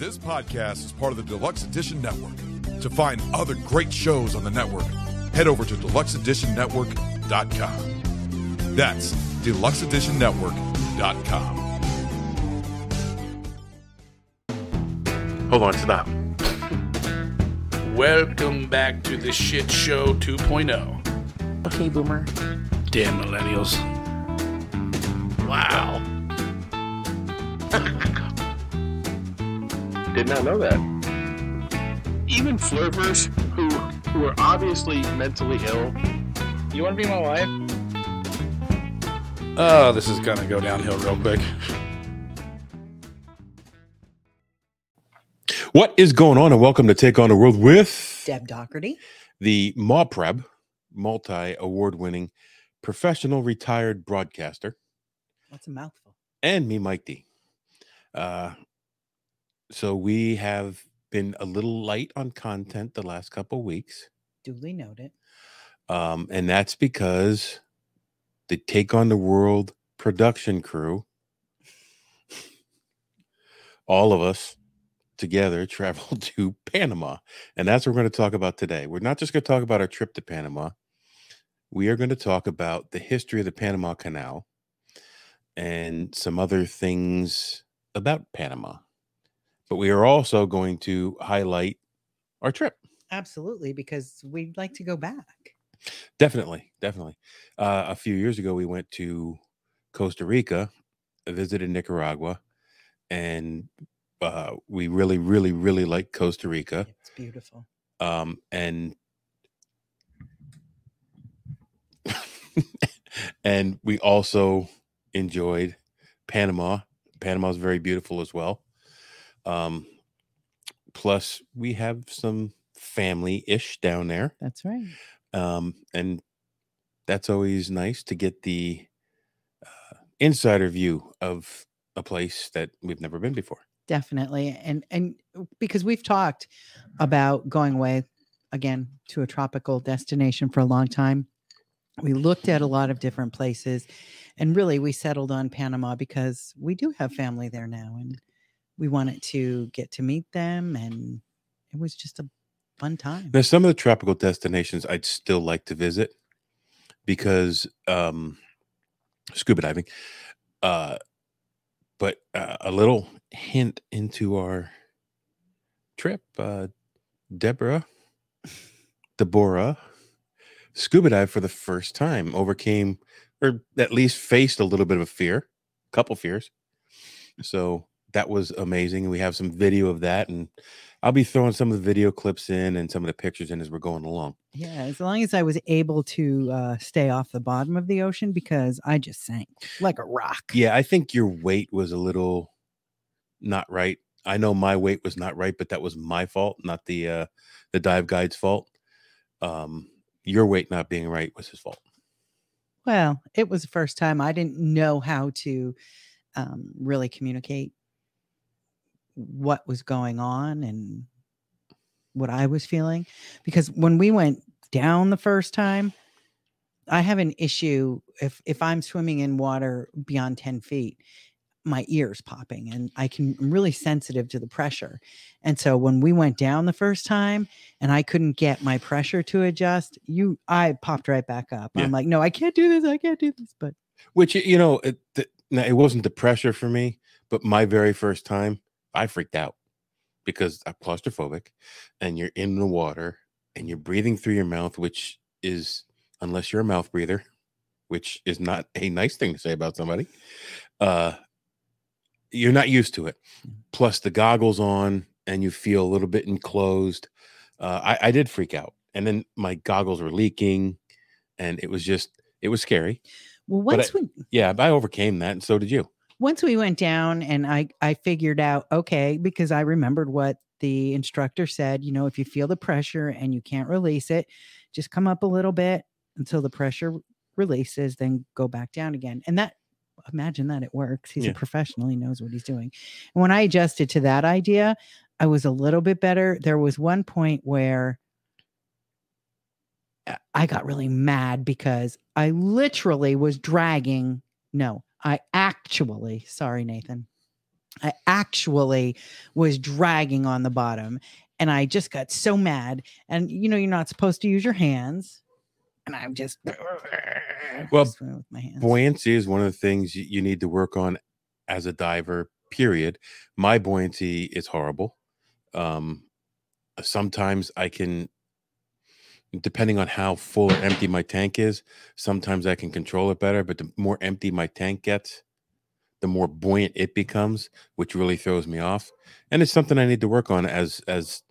This podcast is part of the Deluxe Edition Network. To find other great shows on the network, head over to deluxeeditionnetwork.com. That's deluxeeditionnetwork.com. Hold on, stop. Welcome back to the shit show 2.0. Okay, boomer. Damn millennials. Not know that. Even flirters who who are obviously mentally ill. You want to be my wife? Oh, this is gonna go downhill real quick. What is going on? And welcome to Take On the World with Deb Doherty. the MAWPREB, multi award winning professional retired broadcaster, That's a mouthful. and me, Mike D. Uh, so we have been a little light on content the last couple weeks. Duly noted. Um, and that's because the Take on the World production crew, all of us together, traveled to Panama. And that's what we're going to talk about today. We're not just going to talk about our trip to Panama, we are going to talk about the history of the Panama Canal and some other things about Panama. But we are also going to highlight our trip. Absolutely, because we'd like to go back. Definitely, definitely. Uh, a few years ago, we went to Costa Rica, visited Nicaragua, and uh, we really, really, really liked Costa Rica. It's beautiful. Um, and and we also enjoyed Panama. Panama is very beautiful as well. Um, plus, we have some family ish down there That's right. um, and that's always nice to get the uh, insider view of a place that we've never been before. Definitely. And and because we've talked about going away again to a tropical destination for a long time. We looked at a lot of different places and really we settled on Panama because we do have family there now and we wanted to get to meet them and it was just a fun time. Now, some of the tropical destinations I'd still like to visit because um, scuba diving. Uh, but uh, a little hint into our trip, uh, Deborah, Deborah, scuba dive for the first time, overcame or at least faced a little bit of a fear, a couple fears. So that was amazing. We have some video of that, and I'll be throwing some of the video clips in and some of the pictures in as we're going along. Yeah, as long as I was able to uh, stay off the bottom of the ocean because I just sank like a rock. Yeah, I think your weight was a little not right. I know my weight was not right, but that was my fault, not the uh the dive guide's fault. Um your weight not being right was his fault. Well, it was the first time I didn't know how to um, really communicate what was going on and what I was feeling. Because when we went down the first time, I have an issue if if I'm swimming in water beyond 10 feet, my ears popping and I can I'm really sensitive to the pressure. And so when we went down the first time and I couldn't get my pressure to adjust, you I popped right back up. Yeah. I'm like, no, I can't do this. I can't do this. But Which you know, it it wasn't the pressure for me, but my very first time, I freaked out because I'm claustrophobic and you're in the water and you're breathing through your mouth, which is unless you're a mouth breather, which is not a nice thing to say about somebody. Uh you're not used to it. Plus the goggles on and you feel a little bit enclosed. Uh I, I did freak out. And then my goggles were leaking and it was just it was scary. well, once I- we Yeah, I overcame that and so did you. Once we went down and I I figured out okay because I remembered what the instructor said, you know, if you feel the pressure and you can't release it, just come up a little bit until the pressure releases, then go back down again. And that imagine that it works. He's Yeah. a professional, he knows what he's doing. And when I adjusted to that idea, I was a little bit better. There was one point where I- I got really mad because I literally was dragging. No, I actually, sorry, Nathan. I actually was dragging on the bottom and I just got so mad. And you know, you're not supposed to use your hands. And I'm just Well, just with my hands. buoyancy is one of the things you, you need to work on as a diver period my buoyancy is horrible um sometimes i can depending on how full or empty my tank is sometimes i can control it better but the more empty my tank gets the more buoyant it becomes which really throws me off. And it's something i need to work on as as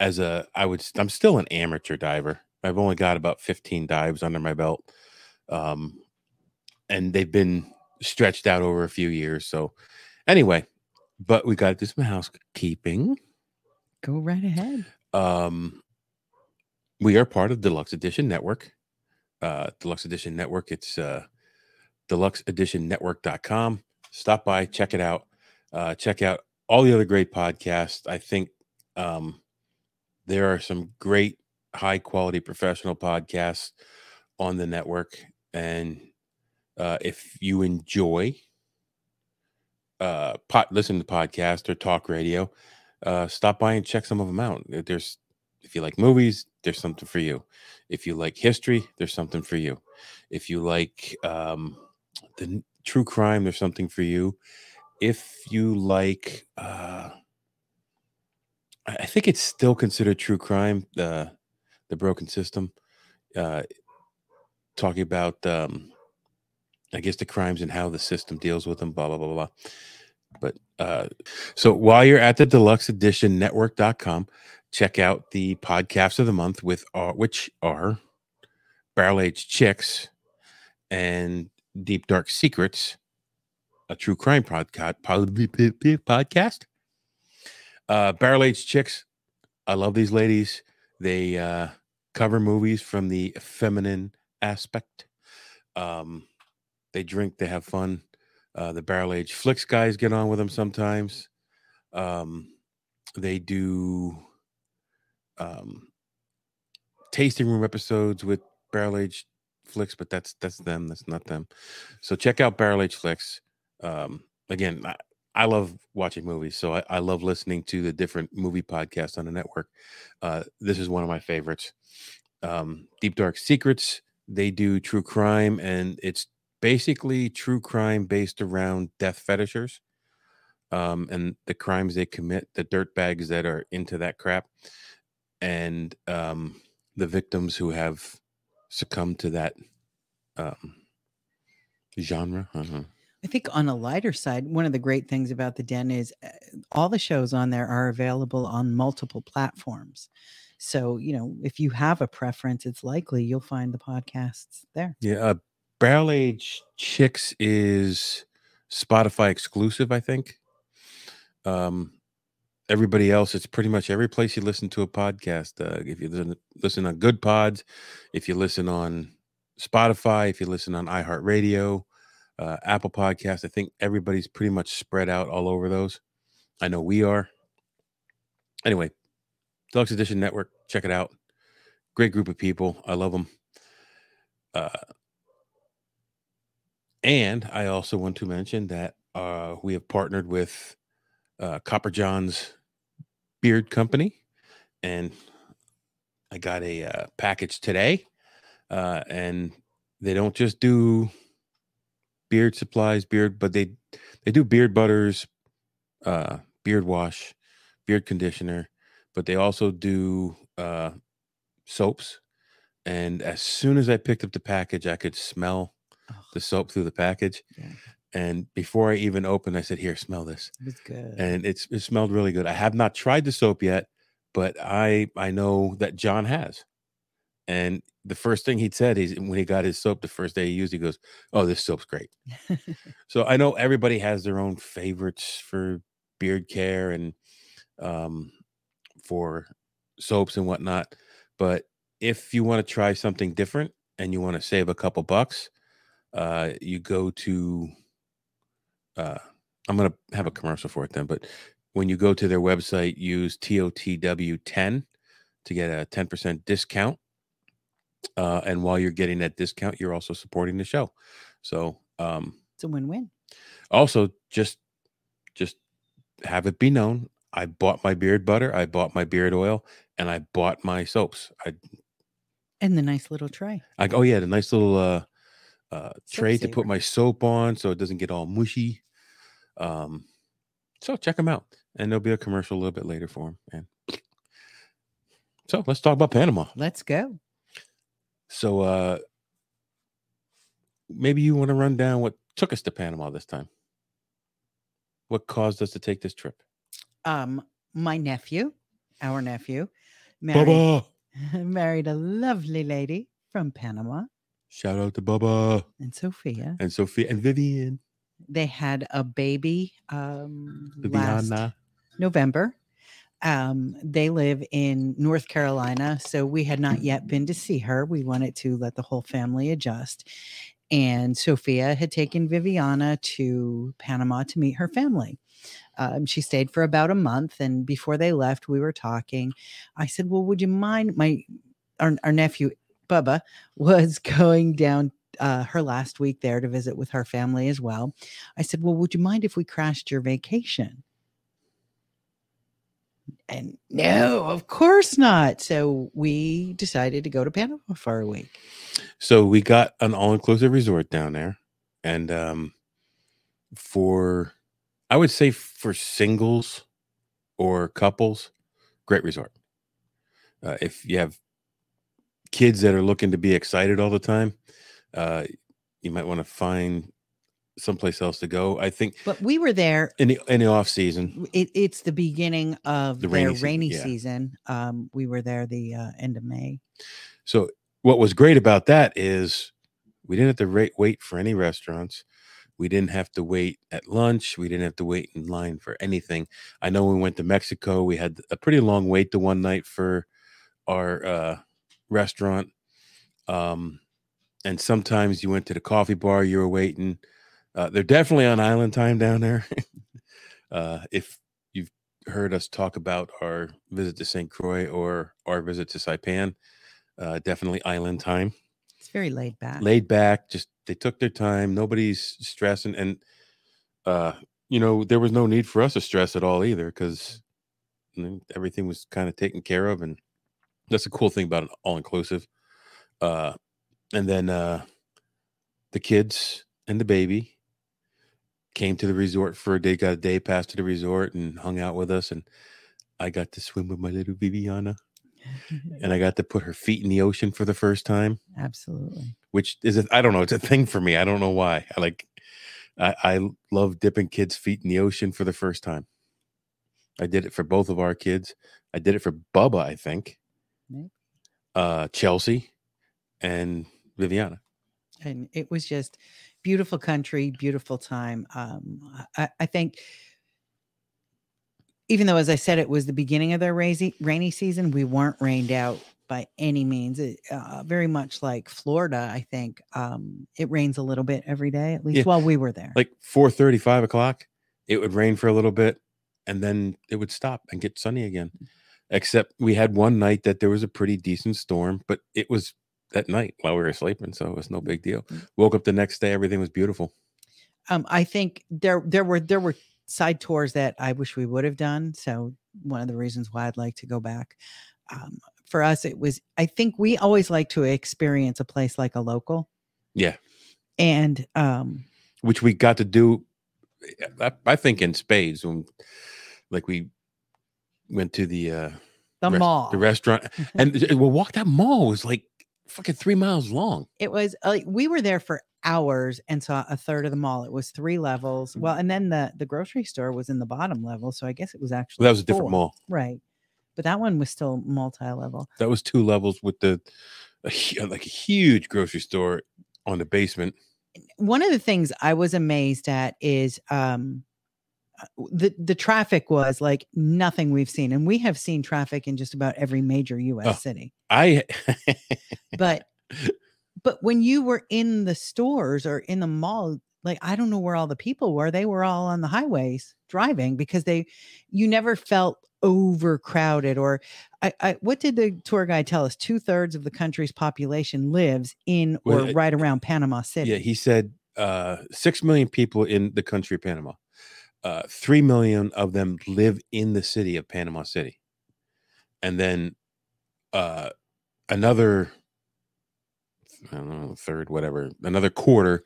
as a i would i'm still an amateur diver. I've only got about 15 dives under my belt um and they've been stretched out over a few years so anyway but we got to do some housekeeping. Go right ahead. um we are part of deluxe edition network. Uh deluxe edition network it's uh deluxeeditionnetwork.com stop by check it out. Uh check out all the other great podcasts. I think um there are some great high quality professional podcasts on the network. And uh if you enjoy uh pot listen to podcast or talk radio uh stop by and check some of them out. There's if you like movies there's something for you. If you like history there's something for you. If you like um the true crime there's something for you. If you like uh i I think it's still considered true crime the the broken system uh talking about um i guess the crimes and how the system deals with them blah blah blah blah but uh so while you're at the deluxe edition network.com check out the podcasts of the month with uh, which are barrel age chicks and deep dark secrets a true crime podcast podcast. Uh barrel age chicks i love these ladies. They uh cover movies from the feminine aspect. Um they drink they have fun. Uh the barrel age flicks guys get on with them sometimes. Um they do um tasting room episodes with barrel age flicks but that's that's them that's not them. So check out barrel age flicks. Um again i, I love watching movies so I, I love listening to the different movie podcasts on the network. Uh this is one of my favorites. Um deep dark secrets they do true crime and it's basically true crime based around death fetishers um and the crimes they commit the dirt bags that are into that crap and um the victims who have succumbed to that um genre uh-huh. I think on a lighter side, one of the great things about the Den is uh, all the shows on there are available on multiple platforms. So, you know, if you have a preference, it's likely you'll find the podcasts there. Yeah, uh, Barrel Age Chicks is Spotify exclusive, I think. Um, everybody else, it's pretty much every place you listen to a podcast. Uh, if you listen, on Good Pods, if you listen on Spotify, if you listen on iHeartRadio, uh, Apple Podcast, I think everybody's pretty much spread out all over those. I know we are. Anyway, Deluxe Edition Network, check it out. Great group of people. I love them. Uh, and I also want to mention that uh, we have partnered with uh, Copper John's Beard Company, and I got a uh, package today. Uh, and they don't just do beard supplies, beard, but they they do beard butters, uh, beard wash, beard conditioner, but they also do uh, soaps. And as soon as I picked up the package, I could smell the soap through the package. Yeah. And before I even opened, I said, "Here, smell this." it was good. And it's it smelled really good. I have not tried the soap yet, but I I know that John has. And the first thing he said is when he got his soap the first day he used, it, he goes, "Oh, this soap's great." so I know everybody has their own favorites for beard care and um, for soaps and whatnot. But if you want to try something different and you want to save a couple bucks, uh, you go to. Uh, I'm gonna have a commercial for it then, but when you go to their website, use TOTW10 to get a 10% discount. Uh, and while you're getting that discount, you're also supporting the show. So, um, it's a win win. also just just have it be known, I bought my beard butter, I bought my beard oil, and I bought my soaps. I, And the nice little tray. I oh yeah, the nice little uh, uh, tray to put my soap on so it doesn't get all mushy. Um, so check them out, and there'll be a commercial a little bit later for them. And so let's talk about Panama. Let's go. So uh maybe you want to run down what took us to Panama this time. What caused us to take this trip? Um, my nephew, our nephew, married, Bubba. married a lovely lady from Panama Shout out to Bubba and Sophia. and Sophia and Vivian. They had a baby um last Viviana. November. Um, they live in North Carolina, so we had not yet been to see her. We wanted to let the whole family adjust. And Sophia had taken Viviana to Panama to meet her family. Um, she stayed for about a month, and before they left, we were talking. I said, "Well, would you mind my our, our nephew Bubba was going down uh, her last week there to visit with her family as well." I said, "Well, would you mind if we crashed your vacation?" And no, of course not. So we decided to go to Panama for a week. So we got an all-inclusive resort down there. And um for I would say for singles or couples, great resort. Uh, if you have kids that are looking to be excited all the time, uh, you might want to find someplace else to go. I think But we were there. in the in the off season, It, it's the beginning of The their rainy rainy, season, yeah. Um, we were there the uh, end of May. So what was great about that is we didn't have to rate, wait for any restaurants. We didn't have to wait at lunch. We didn't have to wait in line for anything. I know we went to Mexico, we had a pretty long wait the one night for our uh, restaurant. Um, and sometimes you went to the coffee bar, you were waiting. Uh, they're definitely on island time down there. uh, if you've heard us talk about our visit to St. Croix or our visit to Saipan, uh, definitely island time It's very laid back. laid back just they took their time nobody's stressing and uh you know there was no need for us to stress at all either because everything was kind of taken care of and that's a cool thing about an all-inclusive uh and then uh the kids and the baby came to the resort for a day got a day pass to the resort and hung out with us and i got to swim with my little viviana and i got to put her feet in the ocean for the first time Absolutely. which is a, I don't know, it's a thing for me. I don't know why. I like I, I love dipping kids' feet in the ocean for the first time. I did it for both of our kids. I did it for Bubba, I think. Maybe. Uh Chelsea and Viviana. and it was just beautiful country beautiful time um i, I think even though as i said it was the beginning of their rainy, rainy season we weren't rained out by any means it, uh, very much like florida i think um it rains a little bit every day at least Yeah. while we were there Like four thirty, five o'clock, it would rain for a little bit and then it would stop and get sunny again. Except we had one night that there was a pretty decent storm, but it was at night while we were sleeping, so it was no big deal. Mm. Woke up the next day, everything was beautiful. um i think there there were there were side tours that i wish we would have done so one of the reasons why i'd like to go back um for us it was i think we always like to experience a place like a local Yeah. and um which we got to do I, I think in spades when like we went to the uh the rest- mall the restaurant and we walked that mall was like fucking three miles long. It was like we were there for hours and saw a third of the mall. It was three levels. Mm. well and then the the grocery store was in the bottom level so i guess it was actually that was a different four. mall. Right. But that one was still multi-level. That was two levels with the a, like a huge grocery store on the basement. One of the things I was amazed at is um uh, the the traffic was like nothing we've seen and we have seen traffic in just about every major US Oh. city. I but but when you were in the stores or in the mall like I don't know where all the people were they were all on the highways driving because they you never felt overcrowded or I, I what did the tour guide tell us? Two-thirds of the country's population lives in or Well, uh, right around Panama City. yeah he said uh six million people in the country of panama uh, three million of them live in the city of Panama City, and then uh, another I don't know, third, whatever, another quarter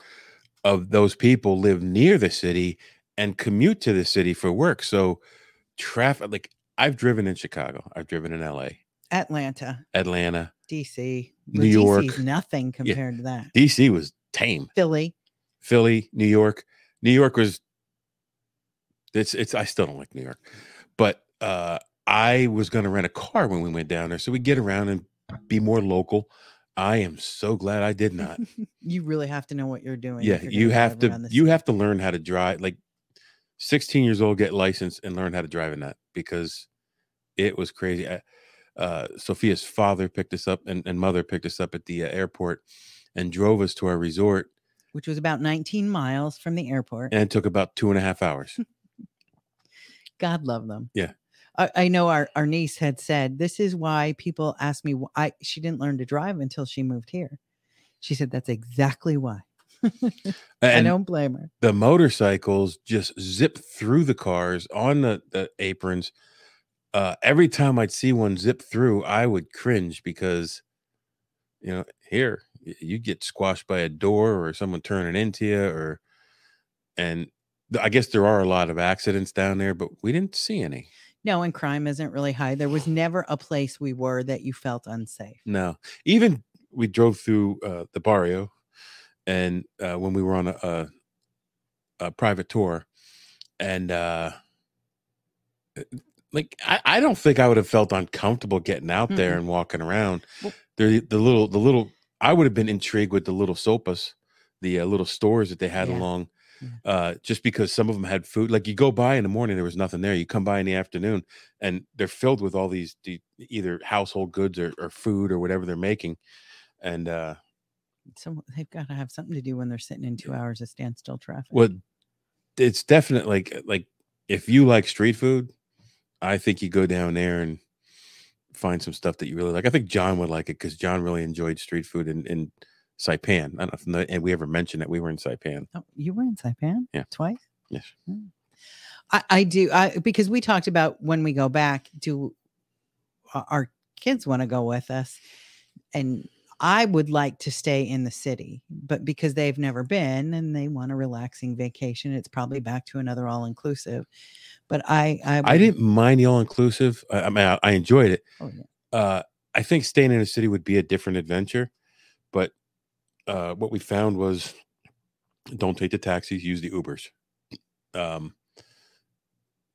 of those people live near the city and commute to the city for work. So traffic, like I've driven in Chicago, I've driven in LA, Atlanta, Atlanta, DC, New But DC 's York. nothing compared to that. DC was tame. Philly, Philly, New York. New York was it's it's I still don't like New York. But uh I was gonna rent a car when we went down there so we get around and be more local. I am so glad I did not. you really have to know what you're doing. yeah, you're you have to you have to learn how to drive like 16 years old get licensed and learn how to drive in that because it was crazy. I- uh Sophia's father picked us up and, and mother picked us up at the uh, airport and drove us to our resort which was about 19 miles from the airport. and it took about two and a half hours. God love them. Yeah. I, I know our, our niece had said, This is why people ask me, wh- I, she didn't learn to drive until she moved here. She said, That's exactly why. I don't blame her. the motorcycles just zip through the cars on the, the aprons. Uh, every time I'd see one zip through, I would cringe because, you know, here you get squashed by a door or someone turning into you, or, and I guess there are a lot of accidents down there, but we didn't see any. No, and crime isn't really high. There was never a place we were that you felt unsafe. No, even we drove through uh, the barrio, and uh, when we were on a, a, a private tour, and uh, uh, like I, I don't think I would have felt uncomfortable getting out there Mm-mm. and walking around. Well- There, the little, the little. I would have been intrigued with the little sopas, the uh, little stores that they had Yeah. along. Uh, just because some of them had food, like you go by in the morning, there was nothing there. You come by in the afternoon, and they're filled with all these the, either household goods or, or food or whatever they're making. And uh, So they've got to have something to do when they're sitting in two hours of standstill traffic. well, it's definitely like like if you like street food, I think you go down there and find some stuff that you really like. I think John would like it because John really enjoyed street food and in Saipan. I don't know if and we ever mentioned that we were in Saipan. Oh, you were in Saipan? Yeah. Twice? Yes. I, I do. I, because we talked about when we go back, do our- our kids want to go with us? And I would like to stay in the city, but because they've never been and they want a relaxing vacation, it's probably back to another all inclusive. But I, I, I didn't mind the all inclusive. I, I mean, I, I enjoyed it. Oh, yeah. Uh, I think staying in a city would be a different adventure, but uh, what we found was don't take the taxis, use the Ubers. Um,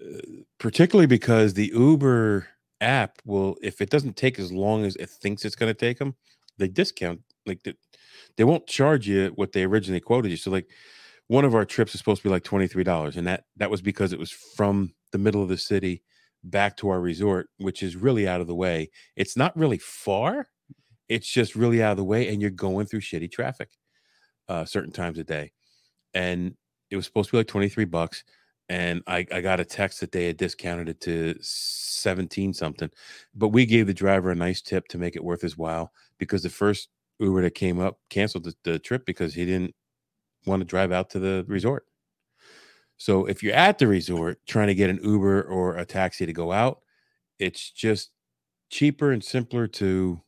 uh, particularly because the Uber app will, if it doesn't take as long as it thinks it's going to take them, they discount like the, they won't charge you what they originally quoted you. So like one of our trips is supposed to be like twenty three dollars, and that that was because it was from the middle of the city back to our resort, which is really out of the way. It's not really far. It's just really out of the way, and you're going through shitty traffic uh, certain times a day. And it was supposed to be like 23 bucks. And I, I got a text that they had discounted it to 17 something. But we gave the driver a nice tip to make it worth his while because the first Uber that came up canceled the, the trip because he didn't want to drive out to the resort. So if you're at the resort trying to get an Uber or a taxi to go out, it's just cheaper and simpler to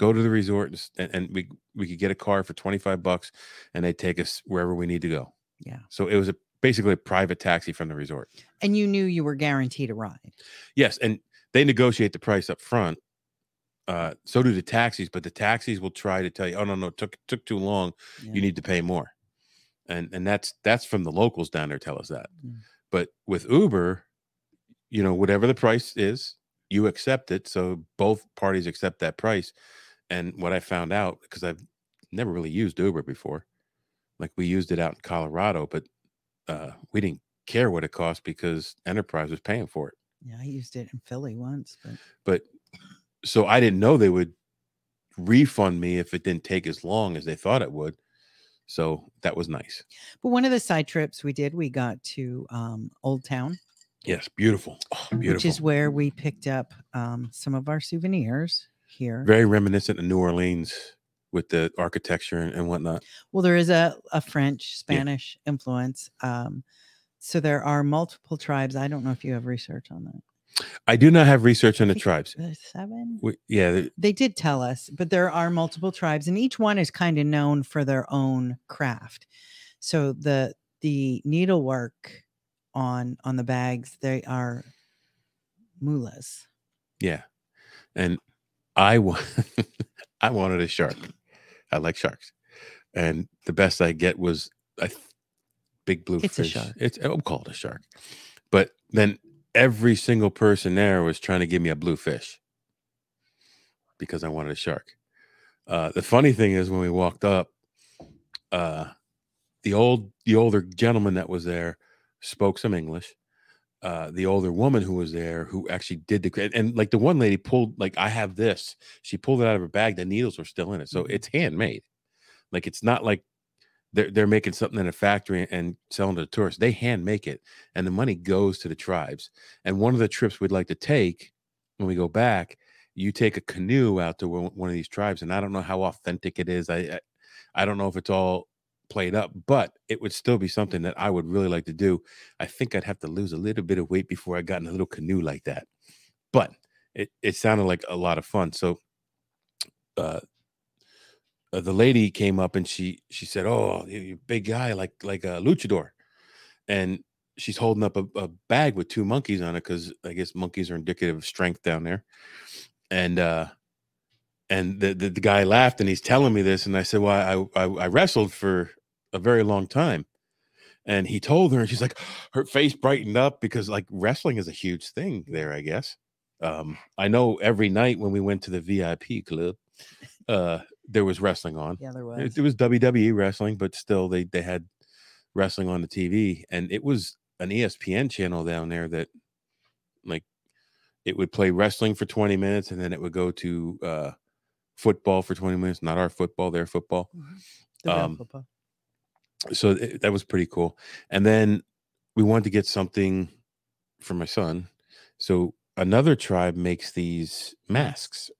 go to the resort and, and, we we could get a car for 25 bucks and they take us wherever we need to go. Yeah. So it was a basically a private taxi from the resort. and you knew you were guaranteed a ride. Yes, and they negotiate the price up front. Uh, so do the taxis, but the taxis will try to tell you, "Oh no, no, it took took too long. Yeah. You need to pay more," and and that's that's from the locals down there tell us that. Mm. But with Uber, you know, whatever the price is, you accept it. So both parties accept that price. And what I found out because I've never really used Uber before, like we used it out in Colorado, but uh, we didn't care what it cost because Enterprise was paying for it. Yeah, I used it in Philly once, but but so I didn't know they would refund me if it didn't take as long as they thought it would. So that was nice. but one of the side trips we did, we got to um, Old Town, Yes, beautiful, oh, beautiful. which is where we picked up um, some of our souvenirs here. very reminiscent of New Orleans with the architecture and, and whatnot. Well, there is a, a French Yeah. Spanish influence. Um, So there are multiple tribes. I don't know if you have research on that. I do not have research on the tribes. Seven. We- yeah, They did tell us, but there are multiple tribes, and each one is kind of known for their own craft. So the the needlework on on the bags, they are molas. yeah. And I wa- I wanted a shark. I like sharks, and the best I get was a big blue It's a shark. It's I'll call it a shark, but then every single person there was trying to give me a blue fish because I wanted a shark. Uh, the funny thing is when we walked up, uh, the old the older gentleman that was there spoke some English. Uh, the older woman who was there who actually did the and, and like the one lady pulled like I have this. She pulled it out of her bag. The needles were still in it, so Mhm. it's handmade. Like it's not like they're they're making something in a factory and selling to the tourists. They hand make it, and the money goes to the tribes. And one of the trips we'd like to take when we go back, you take a canoe out to one one of these tribes, and I don't know how authentic it is. I I, I don't know if it's all played up, but it would still be something that I would really like to do. I think I'd have to lose a little bit of weight before I got in a little canoe like that. But it it sounded like a lot of fun. So uh uh, the lady came up and she she said, "Oh, you big guy like like a luchador," and she's holding up a, a bag with two monkeys on it because I guess monkeys are indicative of strength down there. And uh, and the, the the guy laughed and he's telling me this, and I said, "Well, I I, I wrestled for a very long time." And he told her, and she's like, her face brightened up because like wrestling is a huge thing there, I guess. Um, I know every night when we went to the VIP club, uh, there was wrestling on. Yeah, there was. It, it was WWE wrestling, but still they they had wrestling on the TV, and it was an ESPN channel down there that like it would play wrestling for 20 minutes and then it would go to uh football for 20 minutes not our football their football The real um, football. So it, that was pretty cool. And then we wanted to get something for my son. So another tribe makes these masks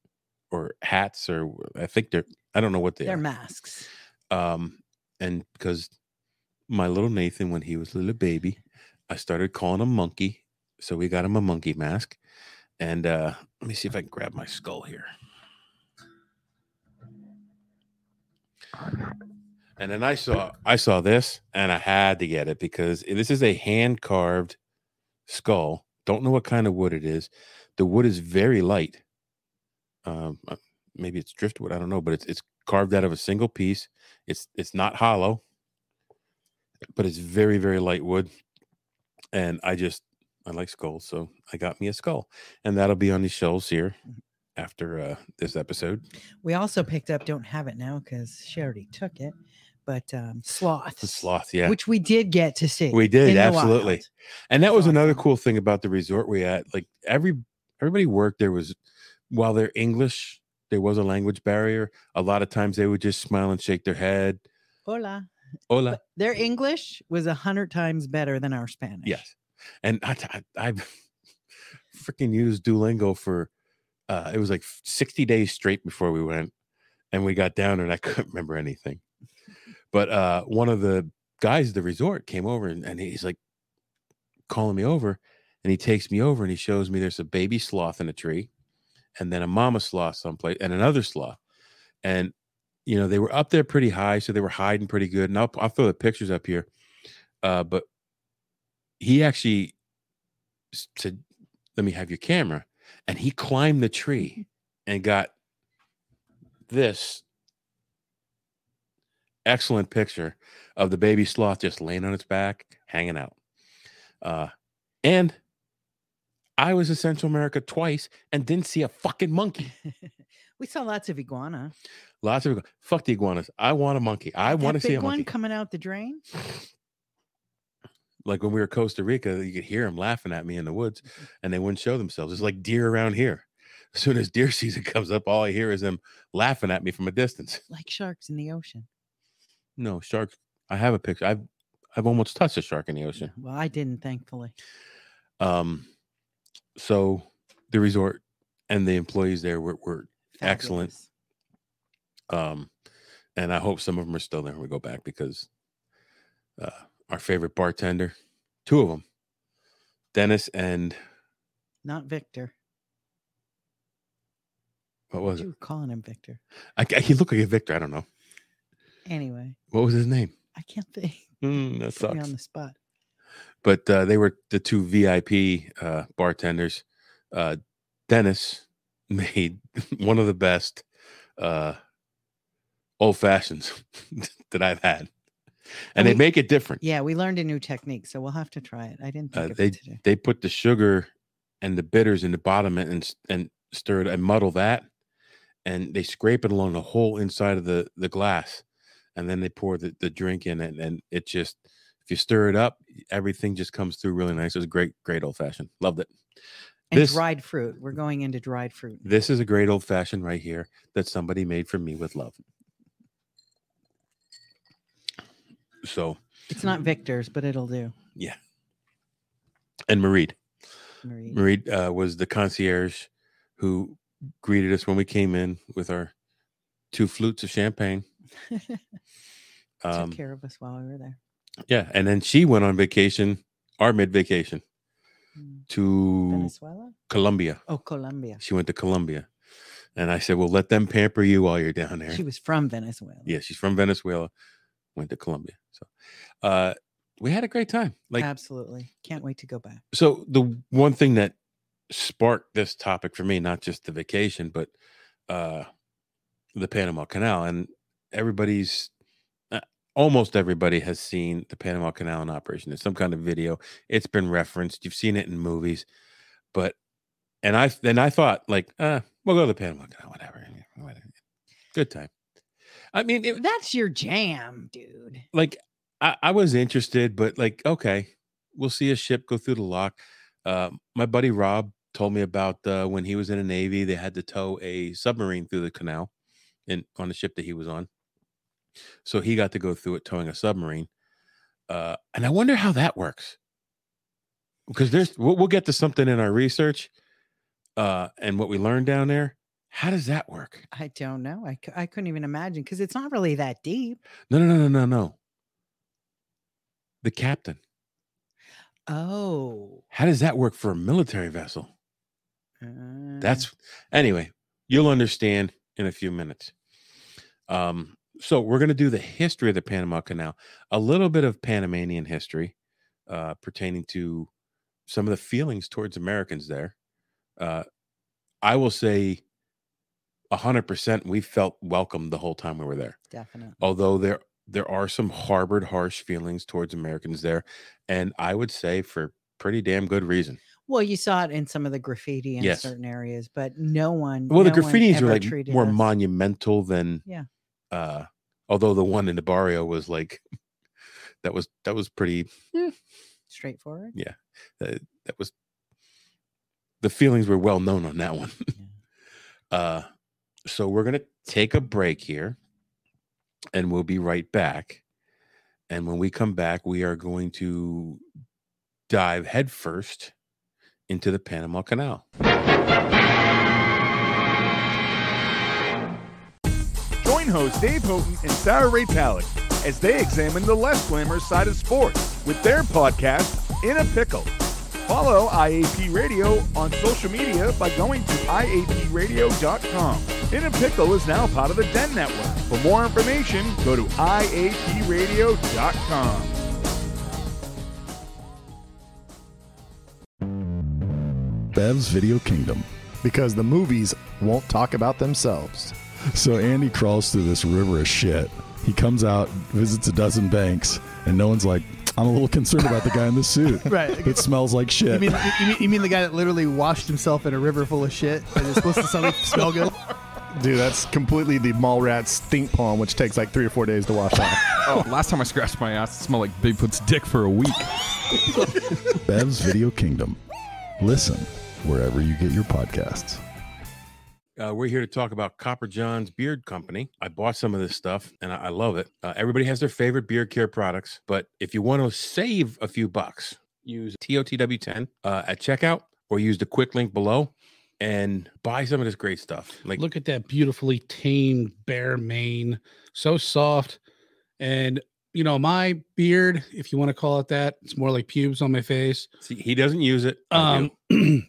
or hats or i think they're i don't know what they They're are. masks. um and because my little nathan when he was a little baby i started calling him monkey. So we got him a monkey mask. And uh let me see if i can grab my skull here and then i saw i saw this and i had to get it because this is a hand carved skull. Don't know what kind of wood it is. The wood is very light. Um uh, maybe it's driftwood i don't know but it's it's carved out of a single piece. It's it's not hollow but it's very very light wood. And i just i like skulls so i got me a skull. And that'll be on these shelves here after uh this episode. We also picked up. Don't have it now because she already took it. But um, sloths, the sloth yeah which we did get to see. We did, absolutely. and that was another cool thing about the resort we at like every everybody worked there was while they're english there was a language barrier a lot of times they would just smile and shake their head Hola. hola But their English was a hundred times better than our Spanish. Yes, and I I, I freaking used Duolingo for uh, it was like sixty days straight before we went, and we got down and I couldn't remember anything. But uh, one of the guys at the resort came over and, and he's like calling me over, and he takes me over and he shows me there's a baby sloth in a tree, and then a mama sloth someplace, and another sloth, and you know they were up there pretty high, so they were hiding pretty good. And I'll I'll throw the pictures up here, uh, but he actually said, "Let me have your camera," and he climbed the tree and got this excellent picture of the baby sloth just laying on its back, hanging out. Uh, and I was in Central America twice and didn't see a fucking monkey. we saw lots of iguana. Lots of fuck the iguanas. I want a monkey. I That want to see a monkey. coming out the drain. like when we were Costa Rica, you could hear them laughing at me in the woods, and they wouldn't show themselves. It's like deer around here. As soon as deer season comes up, all I hear is them laughing at me from a distance. like sharks in the ocean. No sharks. I have a picture. I've I've almost touched a shark in the ocean. Well, I didn't, thankfully. Um, so the resort and the employees there were, were Excellent. Um, and I hope some of them are still there when we go back because uh, our favorite bartender, two of them, Dennis and Not Victor. what was it? You were calling him Victor. I, I, he looked like a Victor. I don't know Anyway, what was his name. I can't think. Mm, that Put me sucks. on the spot. but uh, they were the two VIP uh, bartenders. Uh, Dennis made one of the best uh, old fashions that I've had, and And they we- make it different. Yeah, we learned a new technique, so we'll have to try it. I didn't think Uh, of they it today. they put the sugar and the bitters in the bottom and and, s- and stir it and muddle that, and they scrape it along the whole inside of the the glass, and then they pour the, the drink in it, and it just if you stir it up, everything just comes through really nice. It was great, great old fashioned. Loved it. And this- dried fruit. We're going into dried fruit. This is a great old fashioned right here that somebody made for me with love. So, It's not Victor's, but it'll do. Yeah. And Marie, Marie. Marie uh, was the concierge who greeted us when we came in with our two flutes of champagne. Um, Took care of us while we were there. yeah, and then she went on vacation, our mid vacation Mm. to Venezuela? Colombia. Oh, Colombia. She went to Colombia, and I said, "Well, let them pamper you while you're down there." She was from Venezuela. Yeah, she's from Venezuela, went to Colombia. So, uh, we had a great time. Like, Absolutely. Can't wait to go back. so the one thing that sparked this topic for me, not just the vacation, but uh, the Panama Canal, and everybody's uh, almost everybody has seen the Panama Canal in operation. It's some kind of video. It's been referenced. You've seen it in movies, but and I then I thought like, uh, we'll go to the Panama Canal, whatever. Good time. I mean, it, That's your jam, dude. like I, I was interested, but like, okay, we'll see a ship go through the lock. Uh, my buddy Rob told me about uh, when he was in the Navy, they had to tow a submarine through the canal in on the ship that he was on. So he got to go through it towing a submarine. Uh, and I wonder how that works. Because there's we'll, we'll get to something in our research uh, and what we learned down there. How does that work? I don't know. I, I couldn't even imagine because it's not really that deep. No, no, no, no, no, no. The captain. Oh. How does that work for a military vessel? uh, That's anyway, you'll understand in a few minutes. Um, so we're going to do the history of the Panama Canal, a little bit of Panamanian history uh, pertaining to some of the feelings towards Americans there. Uh, I will say, a hundred percent, we felt welcome the whole time we were there definitely. although there there are some harbored harsh feelings towards Americans there, and I would say for pretty damn good reason. Well, you saw it in some of the graffiti in Yes. certain areas, but no one. Well, the no one graffitis are like more us- monumental than Yeah. Uh, although the one in the barrio was like that was that was pretty straightforward. uh, that was the feelings were well known on that one. uh, so we're gonna take a break here, and we'll be right back. And when we come back, we are going to dive headfirst into the Panama Canal. Join hosts Dave Houghton and Sarah Ray Palick as they examine the less glamorous side of sports with their podcast, In a Pickle. Follow IAP Radio on social media by going to IAPradio.com. In a Pickle is now part of the Den Network. For more information, go to IAPradio.com. Bev's Video Kingdom. because the movies won't talk about themselves. So Andy crawls through this river of shit. He comes out, visits a dozen banks, and no one's like, I'm a little concerned about the guy in the suit. Right. It smells like You shit. mean, you mean you mean the guy that literally washed himself in a river full of shit and is supposed to smell, smell good? Dude, that's completely the mall rat stink palm, which takes like three or four days to wash off. Oh, last time I scratched my ass, it smelled like Bigfoot's dick for a week. Bev's Video Kingdom. Listen wherever you get your podcasts. Uh, we're here to talk about Copper John's Beard Company. I bought some of this stuff and I, I love it. Uh, everybody has their favorite beard care products, but if you want to save a few bucks, use TOTW10 uh, at checkout or use the quick link below and buy some of this great stuff. Like, Look at that beautifully tamed bear mane, so soft. And you know, my beard, if you want to call it that, it's more like pubes on my face. See, he doesn't use it. Do. Um,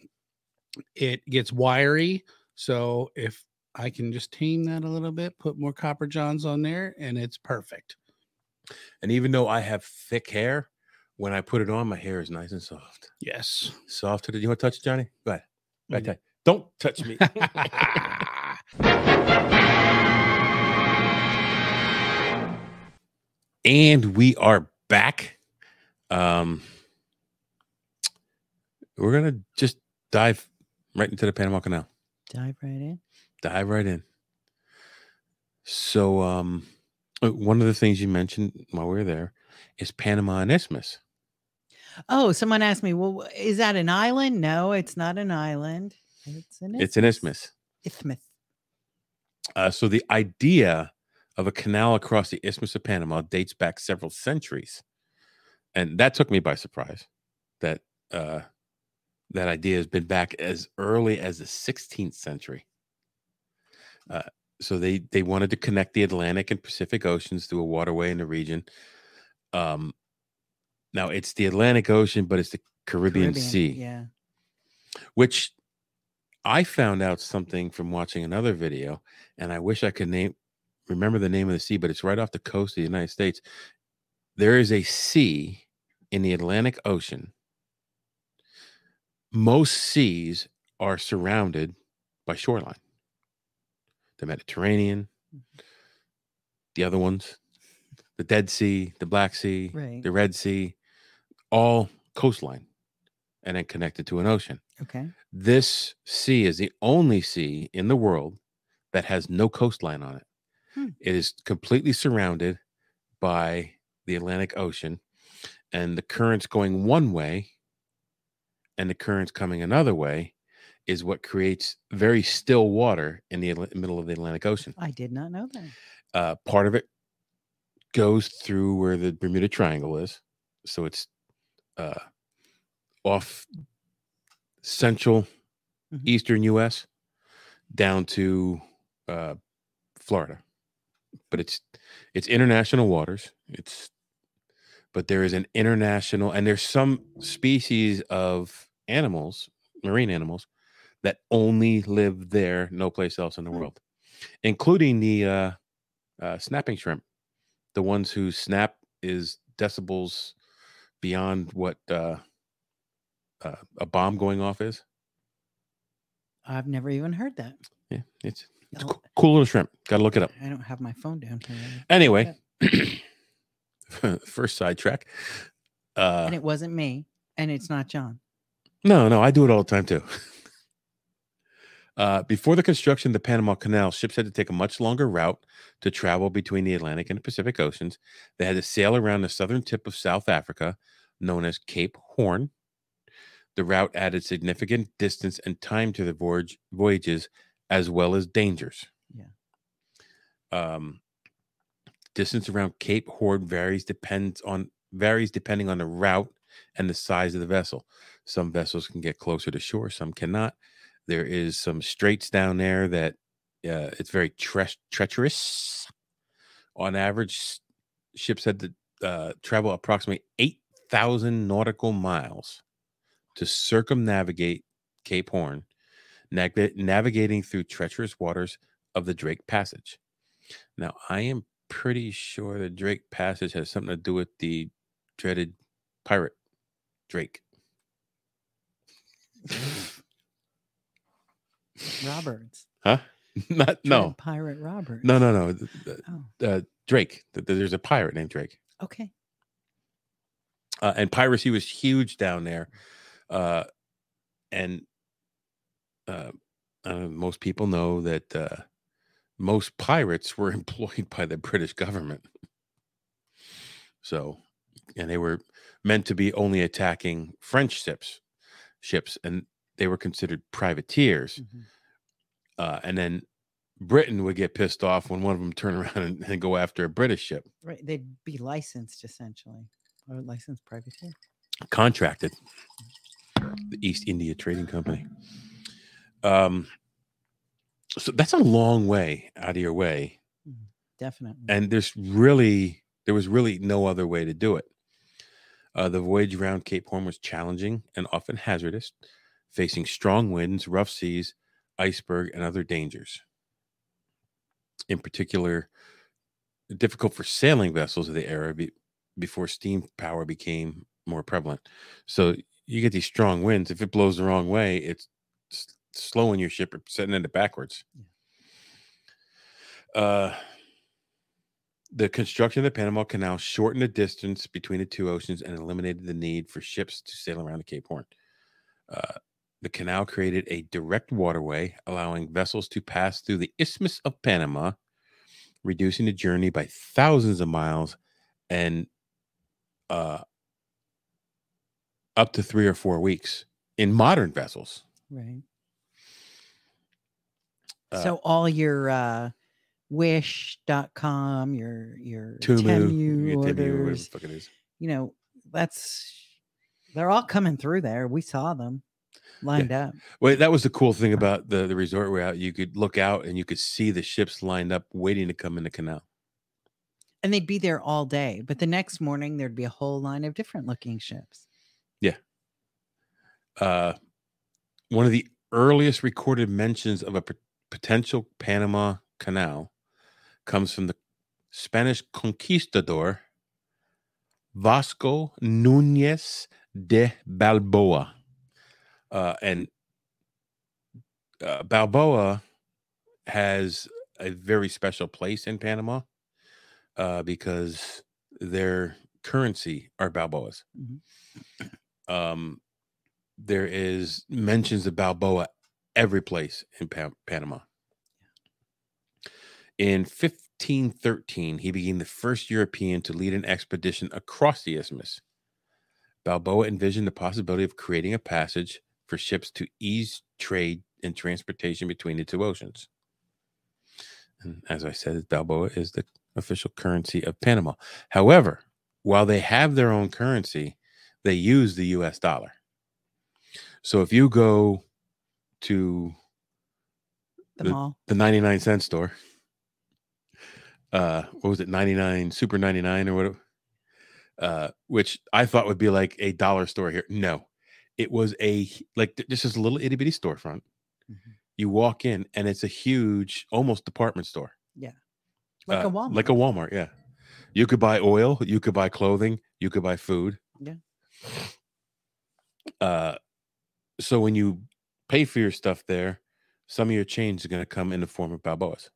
it gets wiry. So if I can just tame that a little bit, put more copper johns on there, and it's perfect. and even though I have thick hair, when I put it on, my hair is nice and soft. Yes. Softer. than- You want to touch it, Johnny? Go ahead. Go ahead, Mm. Ty. Don't touch me. and we are back. Um, we're gonna just dive right into the Panama Canal. Dive right in. Dive right in. So, um, uh, one of the things you mentioned while we were there is Panama and Isthmus. Oh, someone asked me, well, is that an island? No, it's not an island. It's an It's an isthmus. Isthmus. Uh, so the idea of a canal across the Isthmus of Panama dates back several centuries, and that took me by surprise. That uh, that idea has been back as early as the 16th century. Uh, so they they wanted to connect the Atlantic and Pacific Oceans through a waterway in the region. Um, now it's the Atlantic Ocean, but it's the Caribbean, Sea Yeah. which I found out something from watching another video, and I wish I could name remember the name of the sea, but it's right off the coast of the United States. There is a sea in the Atlantic Ocean. Most seas are surrounded by shoreline. The Mediterranean, the other ones, the Dead Sea, the Black Sea, Right. the Red Sea, all coastline and then connected to an ocean. Okay. This sea is the only sea in the world that has no coastline on it. Hmm. It is completely surrounded by the Atlantic Ocean, and the currents going one way and the currents coming another way is what creates very still water in the middle of the Atlantic Ocean. I did not know that. Uh, part of it goes through where the Bermuda Triangle is, so it's uh, off central Mhm. eastern U.S. down to uh, Florida, but it's it's international waters. It's but there is an international and there's some species of animals, marine animals, that only live there, no place else in the Hmm. world, including the uh, uh, snapping shrimp, the ones whose snap is decibels beyond what uh, uh, a bomb going off is. I've never even heard that. Yeah, it's it's Oh. cool, cool little shrimp. Got to look it up. I don't have my phone down here. Anyway, first sidetrack. Uh, and it wasn't me, and it's not John. no, no, I do it all the time too. Uh, before the construction of the Panama Canal, ships had to take a much longer route to travel between the Atlantic and the Pacific Oceans. They had to sail around the southern tip of South Africa, known as Cape Horn. The route added significant distance and time to the voyage, voyages, as well as dangers. Yeah. Um, distance around Cape Horn varies depends on varies depending on the route and the size of the vessel. Some vessels can get closer to shore, some cannot. There is some straits down there that uh, it's very tre- treacherous. On average, ships had to uh, travel approximately 8,000 nautical miles to circumnavigate Cape Horn, nag- navigating through treacherous waters of the Drake Passage. Now, I am pretty sure the Drake Passage has something to do with the dreaded pirate Drake. Roberts. Huh? Not no. Pirate Roberts. No, no, no. Oh, Uh, Drake. Th- th- There's a pirate named Drake. okay. uh, and piracy was huge down there. Uh, and uh, I most people know that uh, most pirates were employed by the British government. So, and they were meant to be only attacking French ships, ships, and they were considered privateers. Mhm. Uh, and then Britain would get pissed off when one of them turned around and, and go after a British ship. Right. They'd be licensed essentially, or licensed privateer. contracted the East India Trading Company. Um, so that's a long way out of your way, Definitely. and there's really There was really no other way to do it. Uh, the voyage around Cape Horn was challenging and often hazardous, facing strong winds, rough seas, iceberg, and other dangers. In particular, difficult for sailing vessels of the era be, before steam power became more prevalent. So you get these strong winds. If it blows the wrong way, it's slowing your ship or setting it backwards. Uh, the construction of the Panama Canal shortened the distance between the two oceans and eliminated the need for ships to sail around the Cape Horn. Uh, the canal created a direct waterway, allowing vessels to pass through the Isthmus of Panama, reducing the journey by thousands of miles and uh, up to three or four weeks in modern vessels. Right. Uh, so all your uh wish.com, your your Tumu, Temu your Temu, orders, fuck it is. you know, that's they're all coming through there. We saw them lined up. Well, that was the cool thing about the, the resort we're at. You could look out and you could see the ships lined up waiting to come in the canal. And they'd be there all day. But the next morning there'd be a whole line of different looking ships. Yeah. Uh, one of the earliest recorded mentions of a potential Panama Canal comes from the Spanish conquistador Vasco Nunez de Balboa. Uh, and uh, Balboa has a very special place in Panama uh, because their currency are Balboas. Um, there is mentions of Balboa every place in Pa- Panama. In 1513, he became the first European to lead an expedition across the isthmus. Balboa envisioned the possibility of creating a passage for ships to ease trade and transportation between the two oceans. And as I said, Balboa is the official currency of Panama. However, while they have their own currency, they use the US dollar. So if you go to The the, mall. the 99 cent store, uh, what was it, 99 Super 99 or whatever, uh, which I thought would be like a dollar store here. No, it was a like th- this is a little itty bitty storefront. You walk in and it's a huge, almost department store. Yeah. Like a Uh, Walmart. Like a Walmart, yeah. You could buy oil, you could buy clothing, you could buy food. Yeah. Uh so when you pay for your stuff there, some of your change is going to come in the form of Balboas.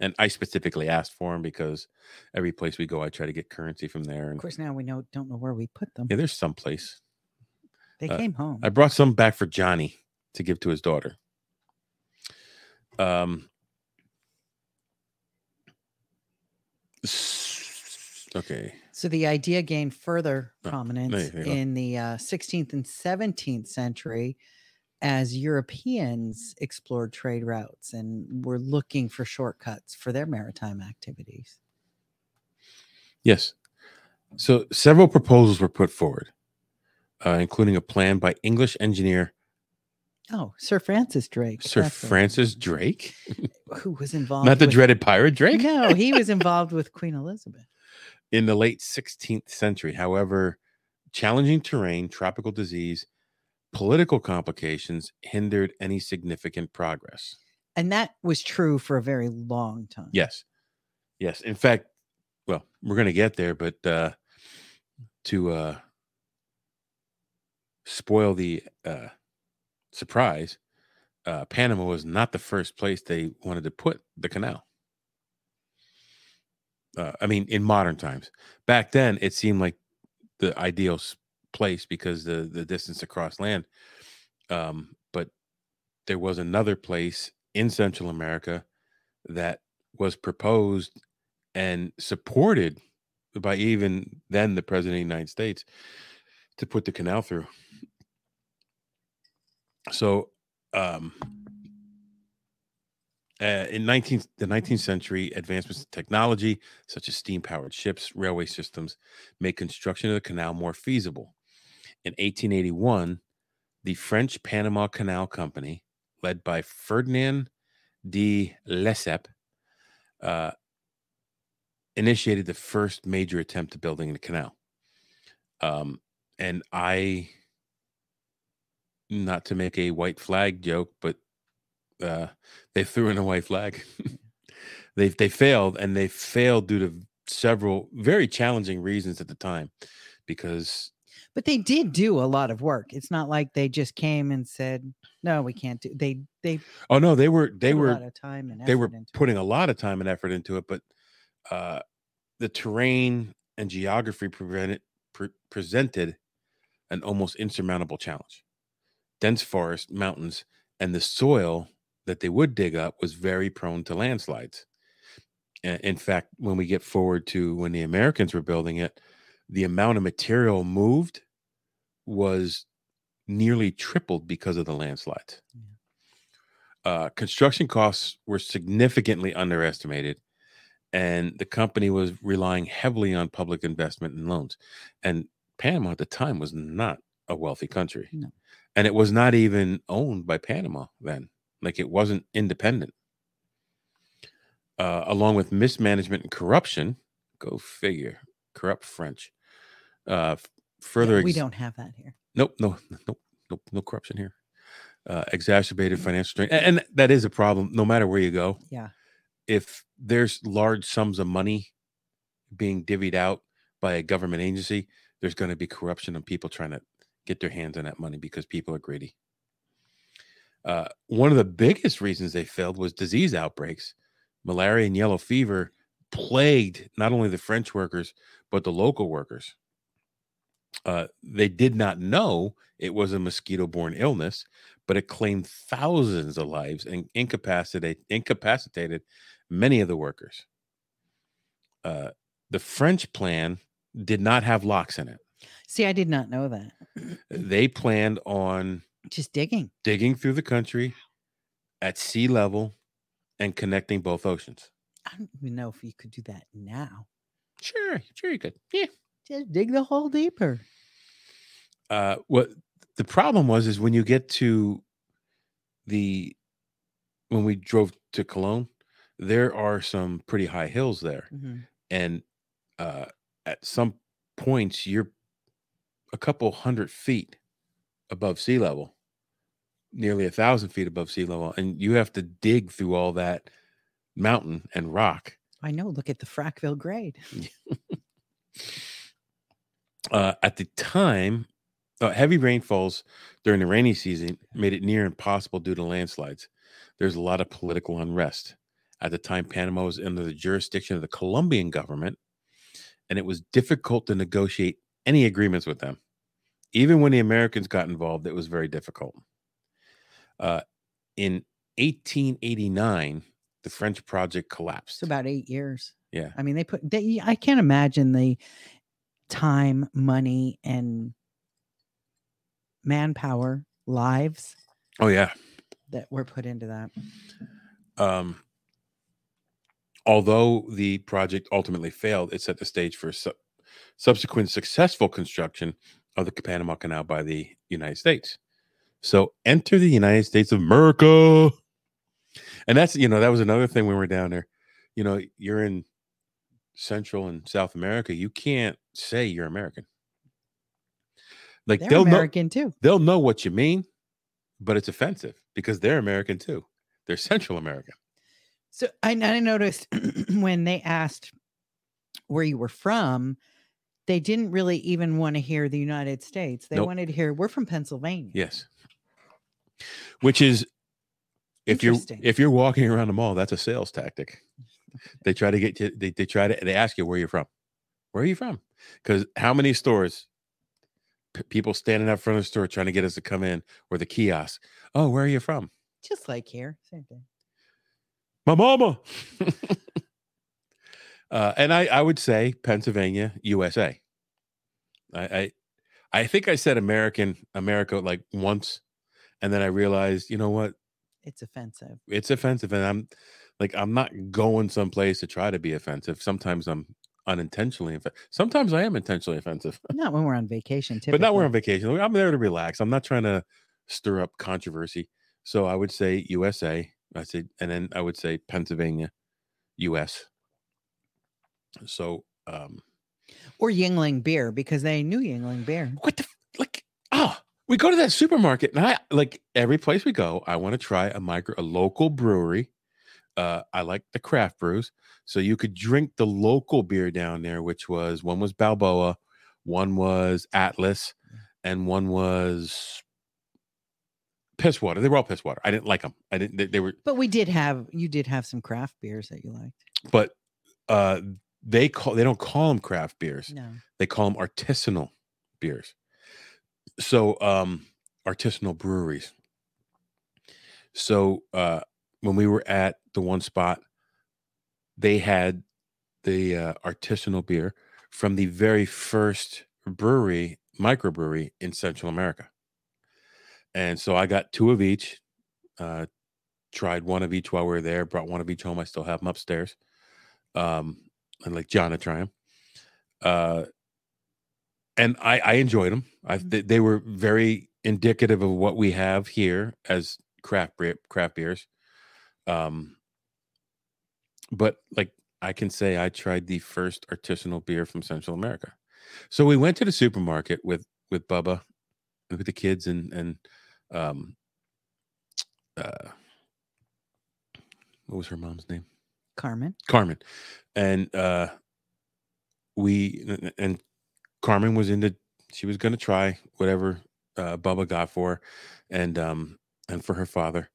And I specifically asked for them because every place we go, I try to get currency from there. And Of course, now we know don't know where we put them. yeah, there's some place. They uh, came home. I brought some back for Johnny to give to his daughter. Um. Okay. So the idea gained further Oh, prominence go. in the uh, 16th and 17th century as Europeans explored trade routes and were looking for shortcuts for their maritime activities. Yes. So several proposals were put forward, uh, including a plan by English engineer Oh, Sir Francis Drake. Sir Francis Drake, who was involved not the with- dreaded pirate Drake. No, he was involved with Queen Elizabeth. in the late 16th century. However, challenging terrain, tropical disease, political complications hindered any significant progress. And that was true for a very long time. Yes. Yes. In fact, well, we're going to get there, but uh, to uh, spoil the uh, surprise, uh, Panama was not the first place they wanted to put the canal. Uh, I mean, in modern times. Back then, it seemed like the ideal s- place because the the distance across land. Um, but there was another place in Central America that was proposed and supported by even then the president of the United States to put the canal through. So, um, uh, in 19th, the 19th century, advancements in technology such as steam powered ships, railway systems made construction of the canal more feasible. In 1881, the French Panama Canal Company, led by Ferdinand de Lesseps, uh, initiated the first major attempt at building the canal. Um, and I, not to make a white flag joke, but uh, they threw in a white flag. they they failed, and they failed due to several very challenging reasons at the time, because But they did do a lot of work. It's not like they just came and said, "No, we can't do." They they oh no, they were they were a lot of time and they were into it. putting a lot of time and effort into it, but uh, the terrain and geography prevented, pre- presented an almost insurmountable challenge. Dense forest, mountains, and the soil that they would dig up was very prone to landslides. In fact, when we get forward to when the Americans were building it, the amount of material moved was nearly tripled because of the landslides. Uh, construction costs were significantly underestimated, and the company was relying heavily on public investment and loans. And Panama at the time was not a wealthy country, No. and it was not even owned by Panama then. Like it wasn't independent. Uh, along with mismanagement and corruption, go figure, corrupt French. Uh, further, Yeah, we ex- don't have that here. Nope, no, nope, nope, no corruption here. Uh, exacerbated financial strain, a- and, that is a problem. No matter where you go, Yeah. if there's large sums of money being divvied out by a government agency, there's going to be corruption and people trying to get their hands on that money because people are greedy. Uh, one of the biggest reasons they failed was disease outbreaks. Malaria and yellow fever plagued not only the French workers but the local workers. Uh, they did not know it was a mosquito-borne illness, but it claimed thousands of lives and incapacitated incapacitated many of the workers. Uh, the French plan did not have locks in it. See, I did not know that. They planned on Just digging. digging through the country at sea level and connecting both oceans. I don't even know if you could do that now. Sure, sure you could. Yeah. Just dig the hole deeper. Uh, what the problem was is when you get to the when we drove to Colón, there are some pretty high hills there, Mhm. and uh, at some points you're a couple hundred feet above sea level, nearly a thousand feet above sea level, and you have to dig through all that mountain and rock. I know. Look at the Frackville grade. uh, at the time, uh, heavy rainfalls during the rainy season made it near impossible due to landslides. There's a lot of political unrest. At the time, Panama was under the jurisdiction of the Colombian government, and it was difficult to negotiate any agreements with them. Even when the Americans got involved, it was very difficult. Uh, in 1889, the French project collapsed. It's about eight years. Yeah. I mean, they put. They, I can't imagine the time, money, and manpower, lives Oh, yeah. that were put into that. Um, although the project ultimately failed, it set the stage for su- subsequent successful construction of the Panama Canal by the United States. So enter the United States of America. And that's, you know, that was another thing when we were down there. You know, you're in Central and South America. You can't say you're American. Like They're they'll American know, too. they'll know what you mean, but it's offensive because they're American too. They're Central American. So I, I noticed when they asked where you were from, they didn't really even want to hear the United States. They Nope. wanted to hear we're from Pennsylvania. Yes. Which is if you're if you're walking around the mall, that's a sales tactic. They try to get you they, they try to they ask you where you're from. Where are you from? Because how many stores p- people standing up front of the store trying to get us to come in or the kiosk. Oh, where are you from? Just like here, same thing. My mama. uh, and I, I would say Pennsylvania, USA. I, I I think I said American America like once, and then I realized, you know what? It's offensive. it's offensive and i'm like i'm not going someplace to try to be offensive sometimes i'm unintentionally offensive sometimes i am intentionally offensive Not when we're on vacation, typically. but not when we're on vacation i'm there to relax i'm not trying to stir up controversy so i would say usa i say and then i would say pennsylvania us So um Or Yuengling beer because they knew Yuengling beer. what the like ah we go to that supermarket and I like every place we go, I want to try a micro a local brewery. Uh I like the craft brews. So you could drink the local beer down there, which was one was Balboa, one was Atlas, and one was piss water. They were all piss water. I didn't like them. I didn't they, they were But we did have you did have some craft beers that you liked. but uh they call they don't call them craft beers. No. they call them artisanal beers so um artisanal breweries so uh when we were at the one spot they had the uh, artisanal beer from the very first brewery microbrewery in central america and so i got two of each uh tried one of each while we were there brought one of each home i still have them upstairs um and like john to try them uh and I, I enjoyed them. I they, they were very indicative of what we have here as craft beer, craft beers. Um, but like I can say, I tried the first artisanal beer from Central America. So we went to the supermarket with with Bubba, with the kids, and and um, uh, what was her mom's name? Carmen. Carmen, and uh, we and- Carmen was into. She was going to try whatever uh, Bubba got for, her, and um and for her father.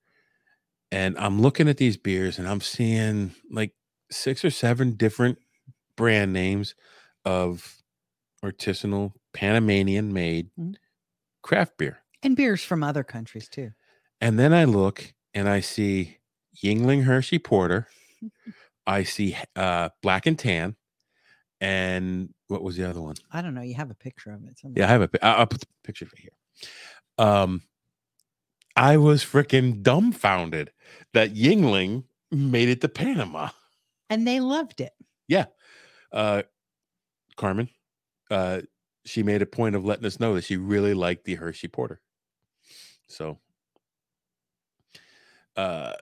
And I'm looking at these beers, and I'm seeing like six or seven different brand names of artisanal Panamanian made Mhm. craft beer. And beers from other countries too. And then I look and I see Yuengling Hershey Porter. I see uh, Black and Tan. And what was the other one? I don't know. You have a picture of it. Yeah, I have a. I'll I'll put the picture right here. Um, I was freaking dumbfounded that Yuengling made it to Panama. And they loved it. Yeah, uh, Carmen, uh, she made a point of letting us know that she really liked the Hershey Porter. So, uh,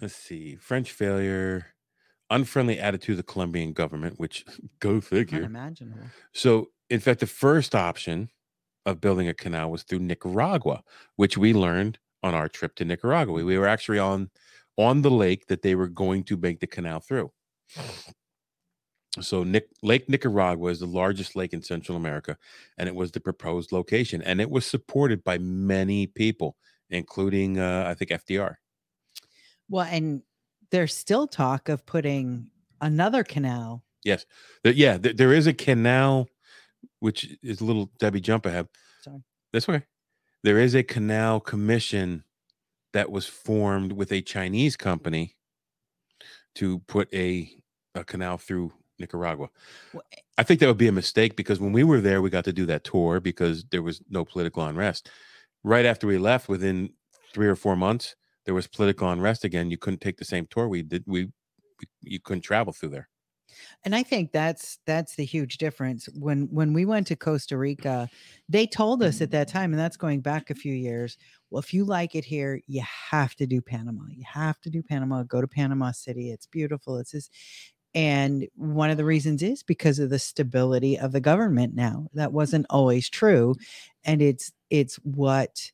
let's see, French failure, unfriendly attitude of the Colombian government, which go figure. Unimaginable. So, in fact, the first option of building a canal was through Nicaragua, which we learned on our trip to Nicaragua. We, we were actually on on the lake that they were going to make the canal through. So, Nick, Lake Nicaragua is the largest lake in Central America, and it was the proposed location, and it was supported by many people, including uh, I think FDR. Well, and there's still talk of putting another canal. Yes, yeah, th- there is a canal, which is a little Debbie jump ahead. Sorry. That's okay. There is a canal commission that was formed with a Chinese company to put a, a canal through Nicaragua. Well, I think that would be a mistake because when we were there, we got to do that tour because there was no political unrest. Right after we left, within three or four months, there was political unrest again. You couldn't take the same tour we did. We, we you couldn't travel through there. And I think that's that's the huge difference. When when we went to Costa Rica, they told us at that time, and that's going back a few years. Well, if you like it here, you have to do Panama. You have to do Panama. Go to Panama City. It's beautiful. It's this. And one of the reasons is because of the stability of the government now. That wasn't always true. And it's it's what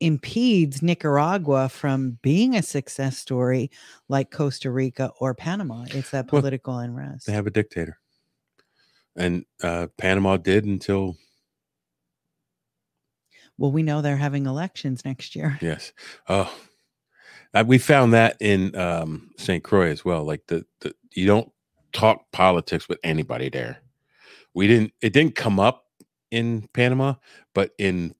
impedes Nicaragua from being a success story like Costa Rica or Panama. It's that Well, political unrest. They have a dictator. And uh, Panama did until Well, we know they're having elections next year. yes. Oh, uh, we found that in um, St. Croix as well. Like the, the you don't talk politics with anybody there. We didn't. It didn't come up in Panama, but in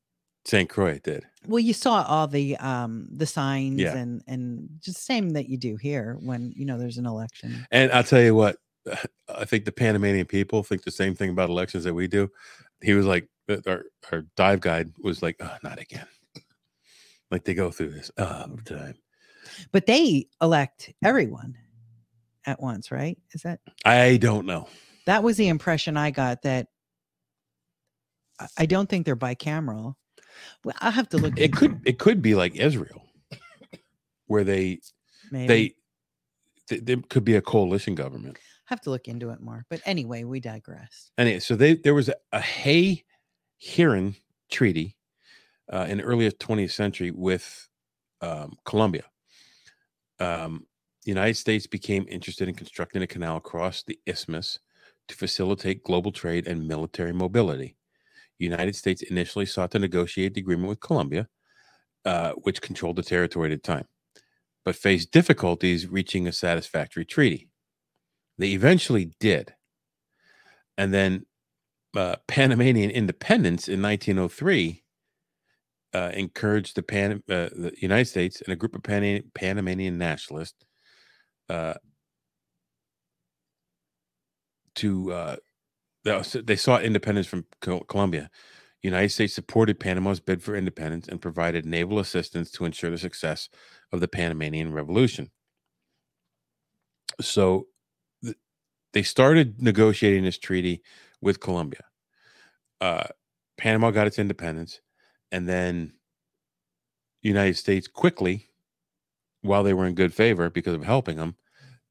St. Croix did. Well, you saw all the um the signs Yeah. and and just same that you do here when you know there's an election. And I'll tell you what, I think the Panamanian people think the same thing about elections that we do. He was like, our, our dive guide was like, oh, not again. Like they go through this all the time. But they elect everyone at once, right? Is that I don't know. that was the impression I got that I don't think they're bicameral. Well, I'll have to look. It could it could be like Israel, where they maybe. they th- there could be a coalition government. I have to look into it more. But anyway, we digress. Anyway, so they there was a, a Hay Herrán Treaty uh, in the early 20th century with um, Colombia. Um, the United States became interested in constructing a canal across the isthmus to facilitate global trade and military mobility. United States initially sought to negotiate the agreement with Colombia, uh, which controlled the territory at the time, but faced difficulties reaching a satisfactory treaty. They eventually did. And then uh, Panamanian independence in 1903 uh, encouraged the, Pan, uh, the United States and a group of Pan- Panamanian nationalists uh, to uh, they sought independence from Colombia. United States supported Panama's bid for independence and provided naval assistance to ensure the success of the Panamanian Revolution. So th- they started negotiating this treaty with Colombia. Uh, Panama got its independence, and then United States quickly, while they were in good favor because of helping them,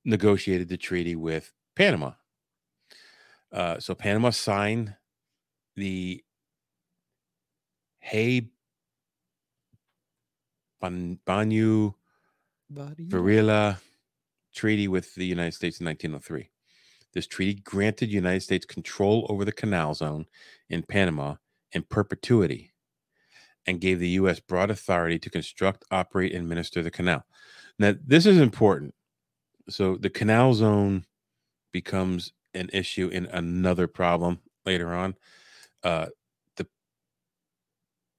negotiated the treaty with Panama. Uh, so Panama signed the Hay Ban- Banyu Varela Treaty with the United States in 1903. This treaty granted United States control over the canal zone in Panama in perpetuity and gave the U.S. broad authority to construct, operate, and administer the canal. Now, this is important. So the canal zone becomes an issue in another problem later on. Uh, the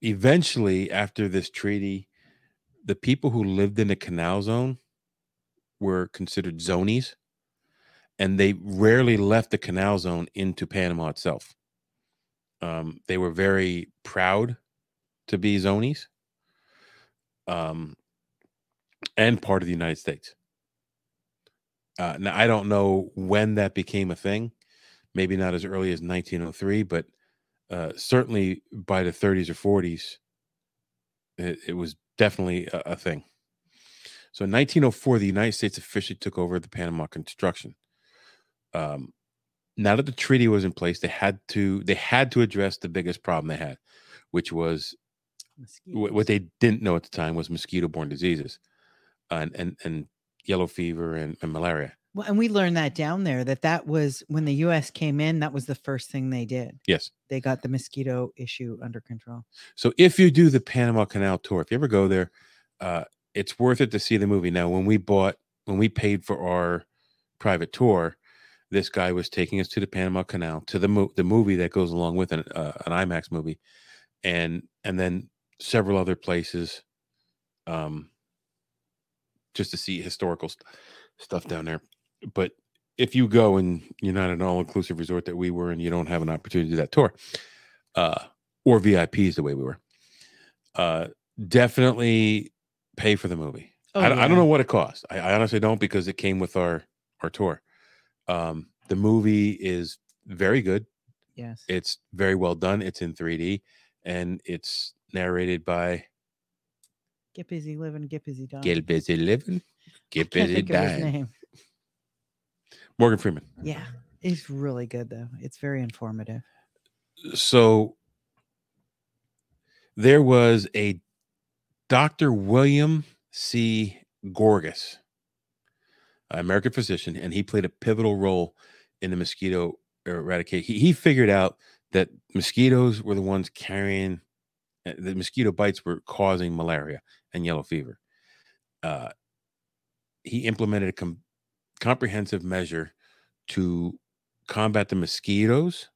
eventually, after this treaty, the people who lived in the canal zone were considered zonies, and they rarely left the canal zone into Panama itself. Um, they were very proud to be zonies, um, and part of the United States. Uh, now I don't know when that became a thing. Maybe not as early as 1903, but uh, certainly by the 30s or 40s, it, it was definitely a, a thing. So in 1904, the United States officially took over the Panama construction. Um, now that the treaty was in place, they had to they had to address the biggest problem they had, which was wh- what they didn't know at the time was mosquito-borne diseases, and and and yellow fever and, and malaria. Well, and we learned that down there that that was when the U.S. came in. That was the first thing they did. Yes. They got the mosquito issue under control. So if you do the Panama Canal tour, if you ever go there, uh, it's worth it to see the movie. Now, when we bought, when we paid for our private tour, this guy was taking us to the Panama Canal to the mo- the movie that goes along with an uh, an IMAX movie, and and then several other places, um, just to see historical st- stuff down there. But if you go and you're not an all inclusive resort that we were, and you don't have an opportunity to do that tour, uh, or VIPs the way we were, uh, definitely pay for the movie. Oh, I, don't- I don't know what it cost. I, I honestly don't because it came with our our tour. Um, the movie is very good. Yes. It's very well done. It's in 3D and it's narrated by Get busy living, get busy dying. Get Busy Living, Get Busy think of his Dying. Morgan Freeman. Yeah, it's really good though. It's very informative. So there was a Dr. William C. Gorgas, an American physician, and he played a pivotal role in the mosquito eradication. He, he figured out that mosquitoes were the ones carrying uh, the mosquito bites were causing malaria and yellow fever. Uh, he implemented a com- comprehensive measure to combat the mosquitoes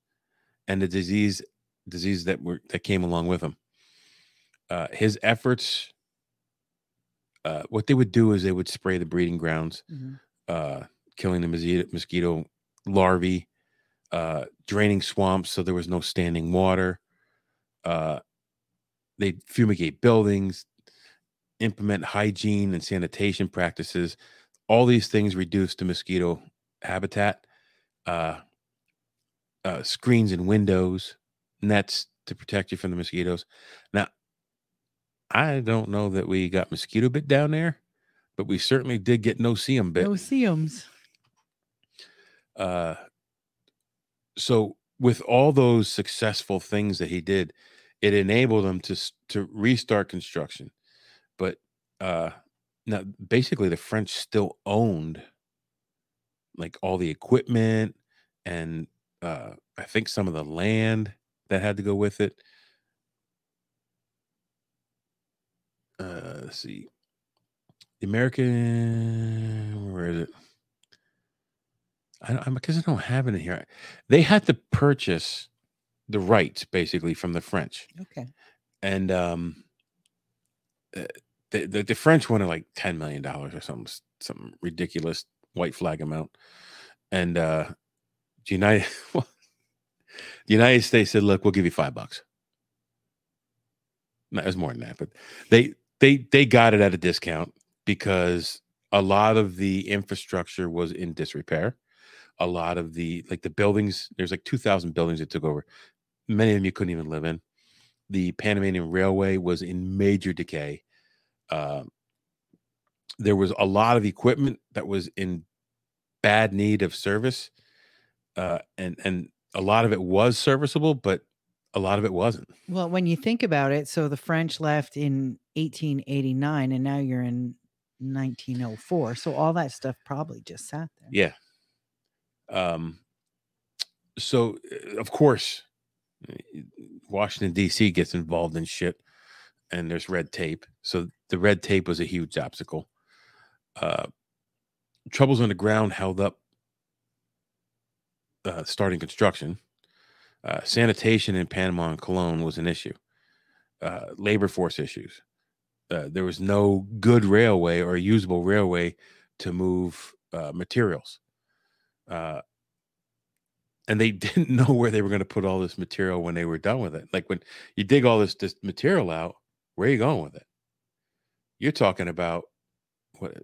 and the disease disease that were that came along with them. Uh, his efforts, uh, what they would do is they would spray the breeding grounds, Mhm. uh, killing the mosquito, mosquito larvae, uh, draining swamps so there was no standing water. Uh, they fumigate buildings, implement hygiene and sanitation practices. All these things reduce the mosquito habitat. Uh, uh, screens and windows, nets to protect you from the mosquitoes. Now, I don't know that we got mosquito bit down there, but we certainly did get no seum bit. No seums. Uh, so with all those successful things that he did, it enabled him to to restart construction. Uh, now basically the French still owned like all the equipment and uh, I think some of the land that had to go with it. Uh, let's see. The American, where is it? I, I'm because I don't have it in here. They had to purchase the rights basically from the French, Okay. and um, uh, the, the French wanted like ten million dollars or something, s- something ridiculous white flag amount, and uh, the United the United States said, "Look, we'll give you five bucks." No, it was more than that, but they they they got it at a discount because a lot of the infrastructure was in disrepair. A lot of the like the buildings, there's like two thousand buildings that took over. Many of them you couldn't even live in. The Panamanian Railway was in major decay. Uh, there was a lot of equipment that was in bad need of service, uh, and and a lot of it was serviceable, but a lot of it wasn't. Well, when you think about it, so the French left in 1889 and now you're in 1904. So all that stuff probably just sat there. Yeah. Um. So uh, of course, uh, Washington D.C. gets involved in shit, and there's red tape. So the red tape was a huge obstacle. Uh, troubles on the ground held up uh, starting construction. Uh, sanitation in Panama and Colón was an issue. Uh, labor force issues. Uh, there was no good railway or usable railway to move uh, materials. And they didn't know where they were going to put all this material when they were done with it. Like when you dig all this, this material out, where are you going with it? You're talking about what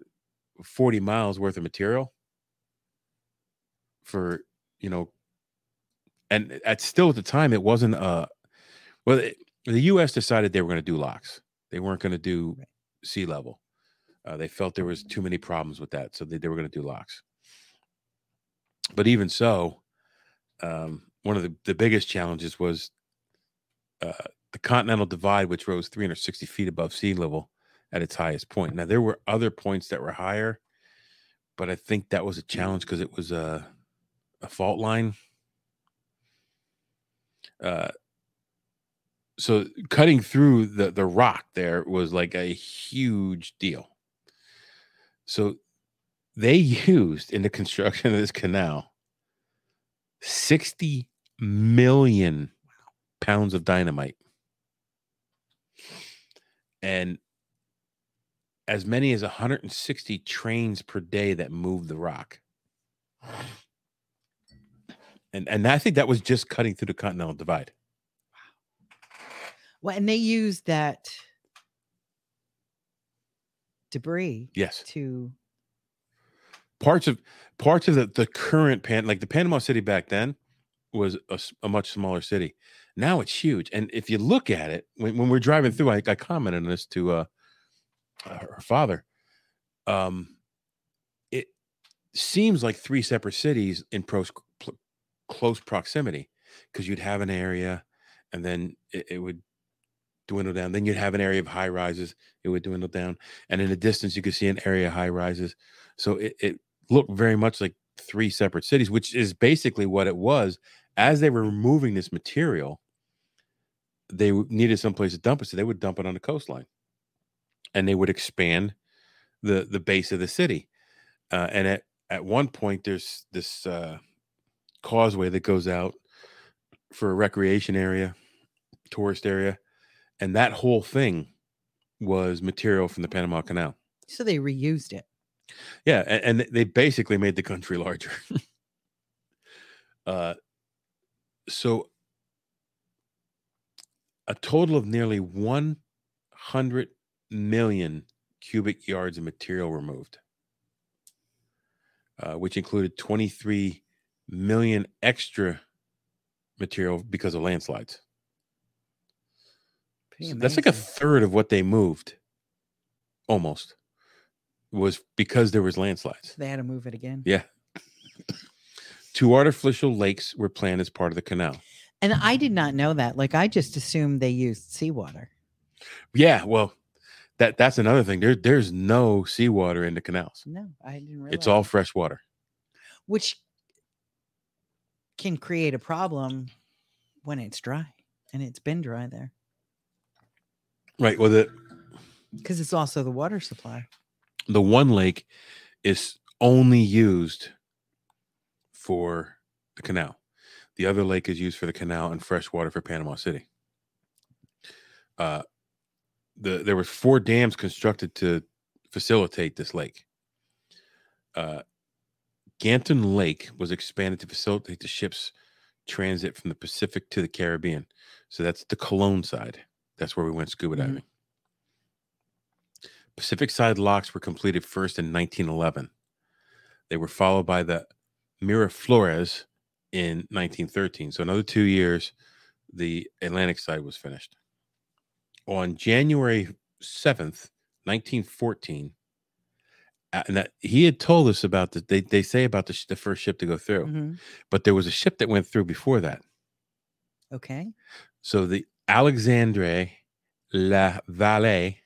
40 miles worth of material for, you know, and at still at the time it wasn't uh well it, the US decided they were going to do locks. They weren't going to do sea level. Uh, they felt there was too many problems with that, so they, they were going to do locks. But even so, um, one of the, the biggest challenges was uh, the Continental Divide, which rose 360 feet above sea level at its highest point. Now there were other points that were higher, but I think that was a challenge because it was a a fault line. Uh, so cutting through the the rock there was like a huge deal. So they used in the construction of this canal 60 million pounds of dynamite. And as many as 160 trains per day that moved the rock. And and I think that was just cutting through the Continental Divide. Wow. Well, and they used that debris Yes. to Parts of parts of the, the current pan like the Panama City back then was a much smaller city. Now it's huge. And if you look at it, when, when we're driving through, I, I commented on this to uh, uh, her father. Um, it seems like three separate cities in pros, pl- close proximity because you'd have an area and then it, it would dwindle down. Then you'd have an area of high rises, it would dwindle down. And in the distance, you could see an area of high rises. So it, it looked very much like three separate cities, which is basically what it was. As they were removing this material, they needed someplace to dump it. So they would dump it on the coastline and they would expand the the base of the city. Uh, and at at one point, there's this uh, causeway that goes out for a recreation area, tourist area, and that whole thing was material from the Panama Canal. so they reused it. Yeah, and, and they basically made the country larger. uh, so a total of nearly 100 million cubic yards of material removed, uh, which included 23 million extra material because of landslides. So that's like a third of what they moved, almost, was because there was landslides. They had to move it again. Yeah. two artificial lakes were planned as part of the canal. And I did not know that. Like I just assumed they used seawater. Yeah, well, that that's another thing. There, there's no seawater in the canals. No, I didn't realize. It's all fresh water. which can create a problem when it's dry, and it's been dry there Right. Well, the because it's also the water supply. the one lake is only used for the canal. The other lake is used for the canal and fresh water for Panama City. Uh, the there were four dams constructed to facilitate this lake. Uh, Gatun Lake was expanded to facilitate the ship's transit from the Pacific to the Caribbean. So that's the Colón side. That's where we went scuba Mhm. diving. Pacific side locks were completed first in 1911. They were followed by the Miraflores in 1913. So another two years, the Atlantic side was finished. On January 7th, 1914, uh, and that he had told us about the they, they say about the, sh- the first ship to go through, Mhm. but there was a ship that went through before that. Okay. So the Alexandre La Vallée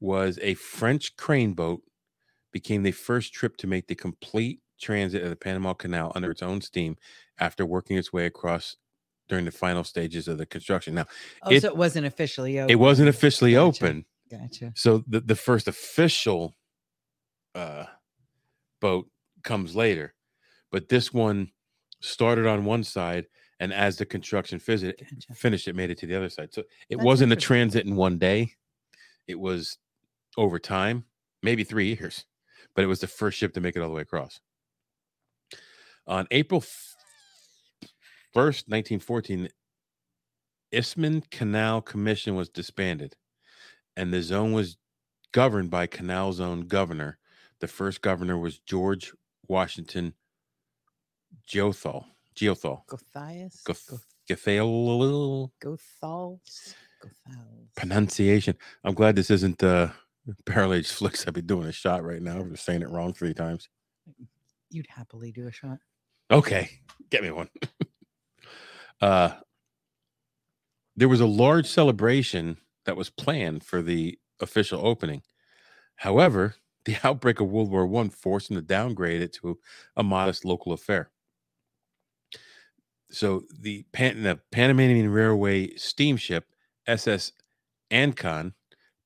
was a French crane boat, became the first trip to make the complete transit of the Panama Canal under its own steam after working its way across during the final stages of the construction. Now, Oh, it, so it wasn't officially open. it wasn't officially Gotcha. open. Gotcha. So the, the first official uh, boat comes later, but this one started on one side, and as the construction visit, Gotcha. finished, it made it to the other side. So it That's wasn't a transit in one day; it was over time, maybe three years, but it was the first ship to make it all the way across. On April first, nineteen fourteen, Isthmian Canal Commission was disbanded, and the zone was governed by Canal Zone governor. The first governor was George Washington Geothal. Geothal. Gothias. Goth- Gothal. Gothals. pronunciation. I'm glad this isn't uh Barrel Flicks. I'd be doing a shot right now for saying it wrong three times. You'd happily do a shot. Okay, get me one. uh there was a large celebration that was planned for the official opening. However, the outbreak of World War One forced them to downgrade it to a modest local affair. So the Pan the Panamanian Railway steamship SS Ancon,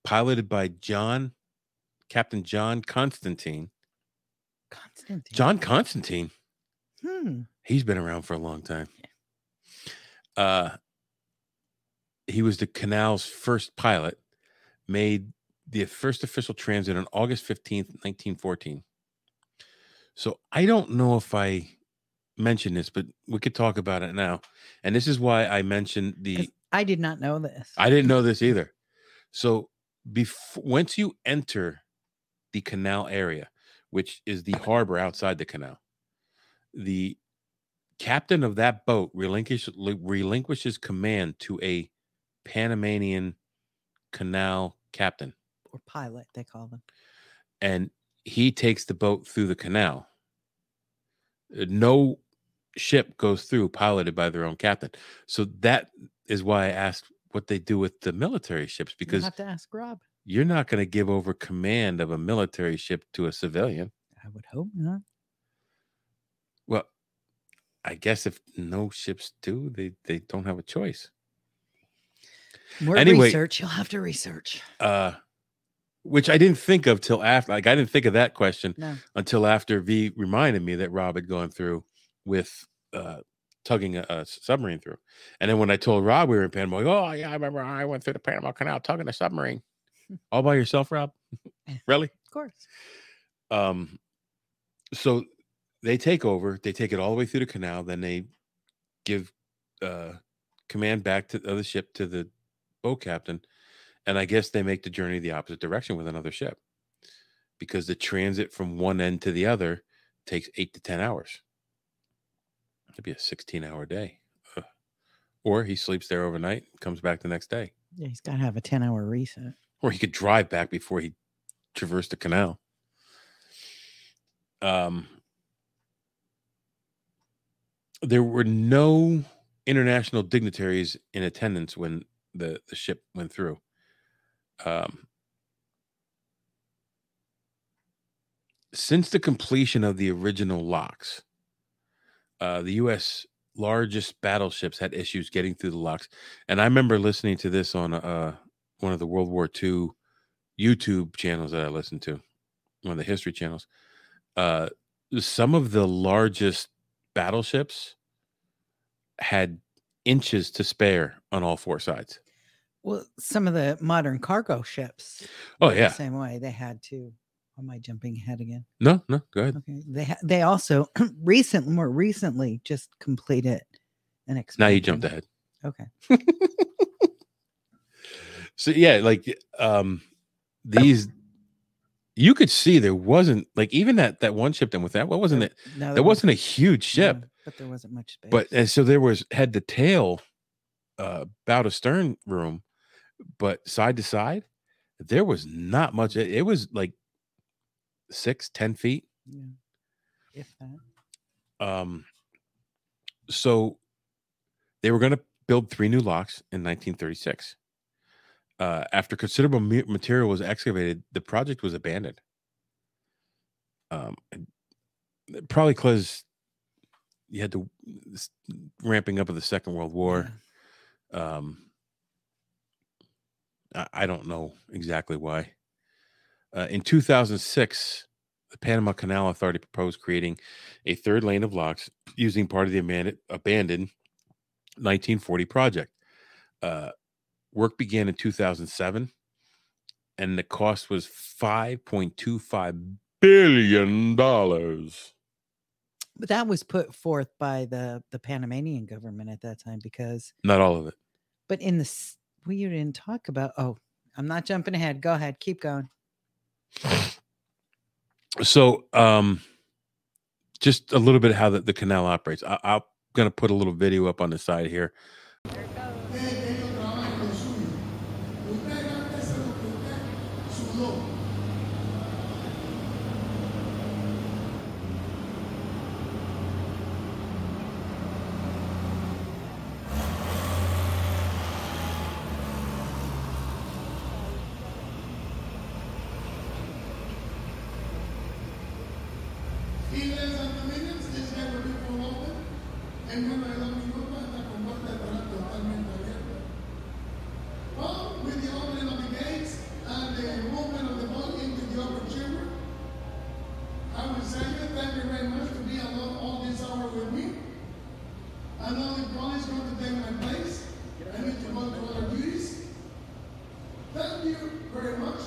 piloted by John Captain John Constantine. Constantine. John Constantine. Hmm. He's been around for a long time. Uh, he was the canal's first pilot, made the first official transit on August 15th, 1914. So I don't know if I mentioned this, but we could talk about it now. And this is why I mentioned the I did not know this. I didn't know this either. So before once you enter the canal area, which is the harbor outside the canal, the captain of that boat relinquish, relinquishes command to a Panamanian canal captain, or pilot, they call them. and he takes the boat through the canal. Uh, No ship goes through piloted by their own captain. So that is why I asked what they do with the military ships You because have to ask Rob. you're not going to give over command of a military ship to a civilian. I would hope not. I guess if no ships do, they they don't have a choice. More Anyway- research. You'll have to research. Uh which I didn't think of till after like I didn't think of that question No. until after V reminded me that Rob had gone through with uh tugging a, a submarine through. And then when I told Rob we were in Panama, oh yeah, I remember I went through the Panama Canal tugging a submarine. All by yourself, Rob? really? Of course. um so they take over they take it all the way through the canal then they give uh command back to the ship to the boat captain and i guess they make the journey the opposite direction with another ship because the transit from one end to the other takes eight to ten hours it'd be a 16 hour day Ugh. or he sleeps there overnight comes back the next day Yeah, he's got to have a 10 hour reset. or he could drive back before he traversed the canal. Um, there were no international dignitaries in attendance when the, the ship went through. Um, since the completion of the original locks, uh, the U.S. largest battleships had issues getting through the locks. And I remember listening to this on uh, one of the World War II YouTube channels that I listened to, one of the history channels. Uh, some of the largest battleships had inches to spare on all four sides. Well, some of the modern cargo ships. Oh, yeah. same way they had to. Am I jumping ahead again? No, no, go ahead. Okay. They ha- they also recently, more recently, just completed an Now you jumped ahead. Okay. So yeah, like um these you could see there wasn't like even that that one ship then with that what wasn't it No, there wasn't a huge ship no, but there wasn't much space. but and so there was head to tail uh bow to stern room but side to side there was not much it, it was like six ten feet yeah. if that. um so they were going to build three new locks in 1936 uh, after considerable material was excavated the project was abandoned. Um probably because you had to ramping up of the second world war um I, I don't know exactly why. Uh, in 2006 the Panama Canal Authority proposed creating a third lane of locks using part of the abandoned, abandoned 1940 project. Uh, work began in 2007, and the cost was 5.25 billion dollars. But that was put forth by the the Panamanian government at that time because, Not all of it. but in the s- well, you didn't talk about. Oh, I'm not jumping ahead. Go ahead, keep going. So, um, just a little bit how the, the canal operates. I, I'm gonna put a little video up on the side here. With the opening of the gates and the movement of the boat into the upper chamber, I would say thank you very much to be alone all this hour with me. I know the police going to take my place. I need to go to other duties. Thank you very much.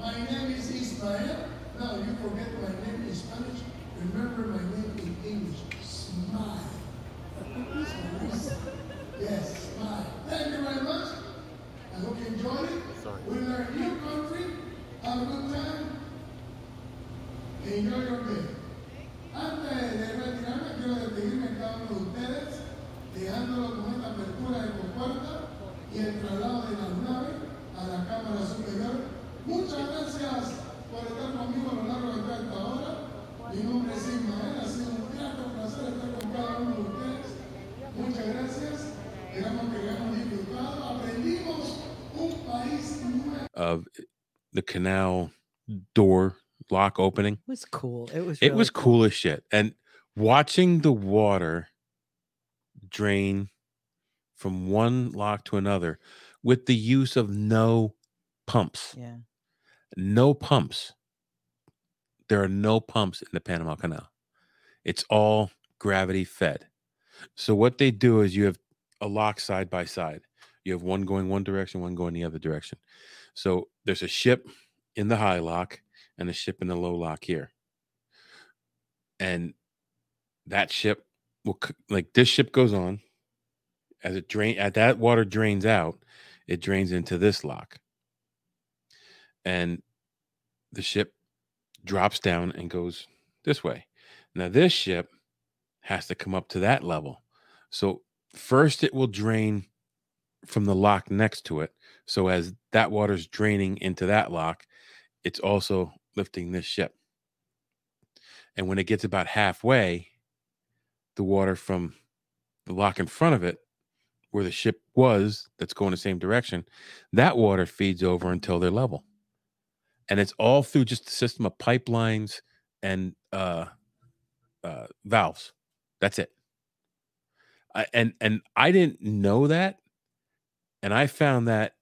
My name is Ismael. Now you forget my name in Spanish. Remember my name in English. Smile. yes, smile. Thank you very much. I hope you enjoyed it. We learned new country. Have a good time. Enjoy your day. Antes de retirarme, quiero despedirme de cada uno de ustedes, dejándolo con esta apertura de compuerta y el traslado de las naves a la Cámara Superior. Muchas gracias por estar conmigo a lo largo de toda esta hora. Mi nombre es Ismael, ha sido un grato placer estar con cada uno de ustedes. Muchas gracias. Esperamos que hayamos disfrutado. Aprendimos un país nuevo. Of the canal door lock opening. It was cool. It was. it really was cool as shit and watching the water drain from one lock to another with the use of no pumps Yeah. no pumps there are no pumps in the panama canal it's all gravity fed so what they do is you have a lock side by side you have one going one direction one going the other direction so there's a ship in the high lock and a ship in the low lock here. And that ship will like this ship goes on. As it drain as that water drains out it drains into this lock. And the ship drops down and goes this way. Now this ship has to come up to that level. So first it will drain from the lock next to it so as that water's draining into that lock it's also lifting this ship and when it gets about halfway the water from the lock in front of it, where the ship was, that's going the same direction, that water feeds over until they're level. And it's all through just a system of pipelines and uh, uh, valves. That's it. I, and and I didn't know that, and I found that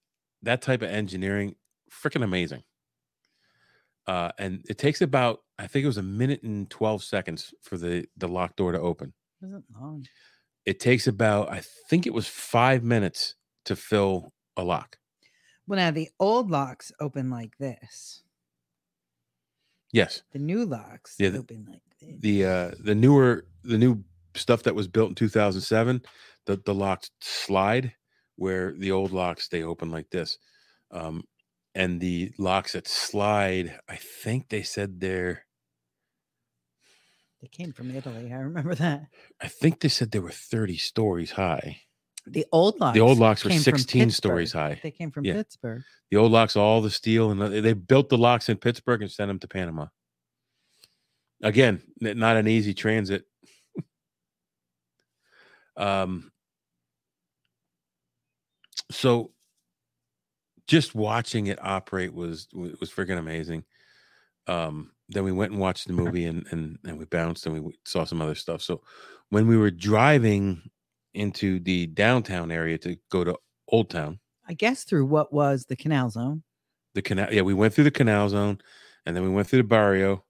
that type of engineering freaking amazing. Uh, and it takes about I think it was a minute and twelve seconds for the the lock door to open. Wasn't long. It takes about I think it was five minutes to fill a lock. Well, now the old locks open like this. Yes, The new locks Yeah, the- open like this. the uh the newer the new stuff that was built in 2007 the the locks slide where the old locks stay open like this um and the locks that slide i think they said they're They came from Italy. I remember that. i think they said they were 30 stories high The old locks. the old locks were 16 stories high They came from Yeah. Pittsburgh. the old locks all the steel and the- they built the locks in pittsburgh and sent them to panama again not an easy transit um so just watching it operate was wa- was freaking amazing. Um then we went and watched the movie and and, and we bounced and we saw some other stuff. So when we were driving into the downtown area to go to old town I guess through what was the canal zone. the canal yeah we went through the canal zone and then we went through the barrio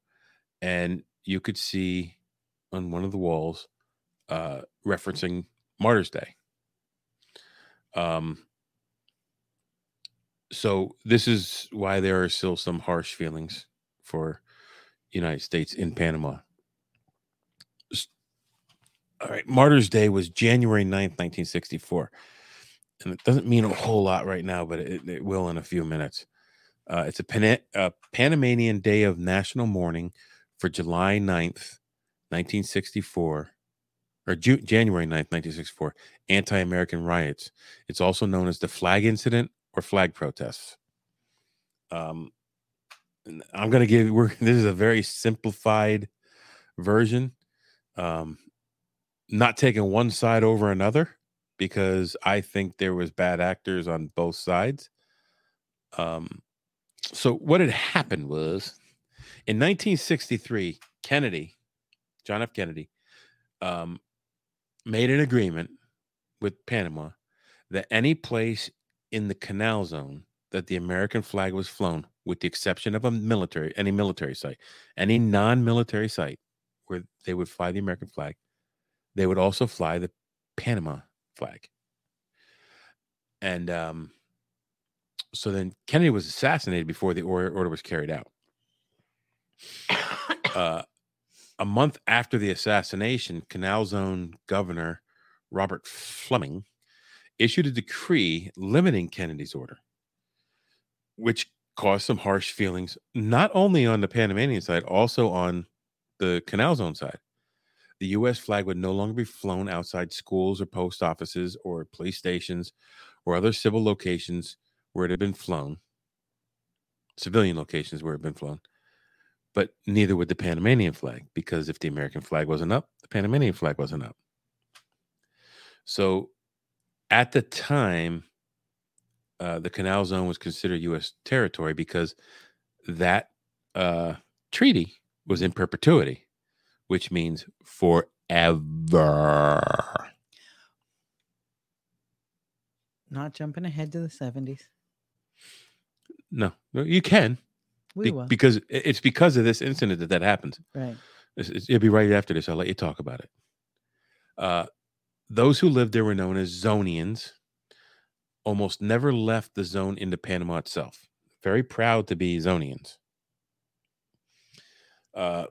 and you could see on one of the walls uh referencing martyrs day. Um so this is why there are still some harsh feelings for united states in panama. All right martyrs day was january 9th 1964 and it doesn't mean a whole lot right now but it, it will in a few minutes. Uh, it's a, Pana- a Panamanian day of national mourning for July 9th, 1964, or Ju- January 9th, 1964, anti American riots. It's also known as the flag incident or flag protests. Um, I'm going to give, we're, this is a very simplified version. Um, not taking one side over another because I think there was bad actors on both sides. Um, so what had happened was in 1963, Kennedy, John F. Kennedy, um, made an agreement with Panama that any place in the canal zone that the American flag was flown, with the exception of a military, any military site, any non-military site where they would fly the American flag, they would also fly the Panama flag. And um, so then Kennedy was assassinated before the order, order was carried out. Uh, a month after the assassination, Canal Zone Governor Robert Fleming issued a decree limiting Kennedy's order, which caused some harsh feelings, not only on the Panamanian side, also on the Canal Zone side. The U.S. flag would no longer be flown outside schools or post offices or police stations or other civil locations where it had been flown, civilian locations where it had been flown, but neither would the Panamanian flag because if the American flag wasn't up, the Panamanian flag wasn't up. So at the time, uh, the Canal Zone was considered U.S. territory because that uh, treaty was in perpetuity, which means forever. Not jumping ahead to the 70s. No, no, you can. We Be- will. because it's because of this incident that that happens. Right. It's- it's- it'll be right after this. I'll let you talk about it. Uh, those who lived there were known as Zonians. Almost never left the zone into Panama itself. Very proud to be Zonians. Uh,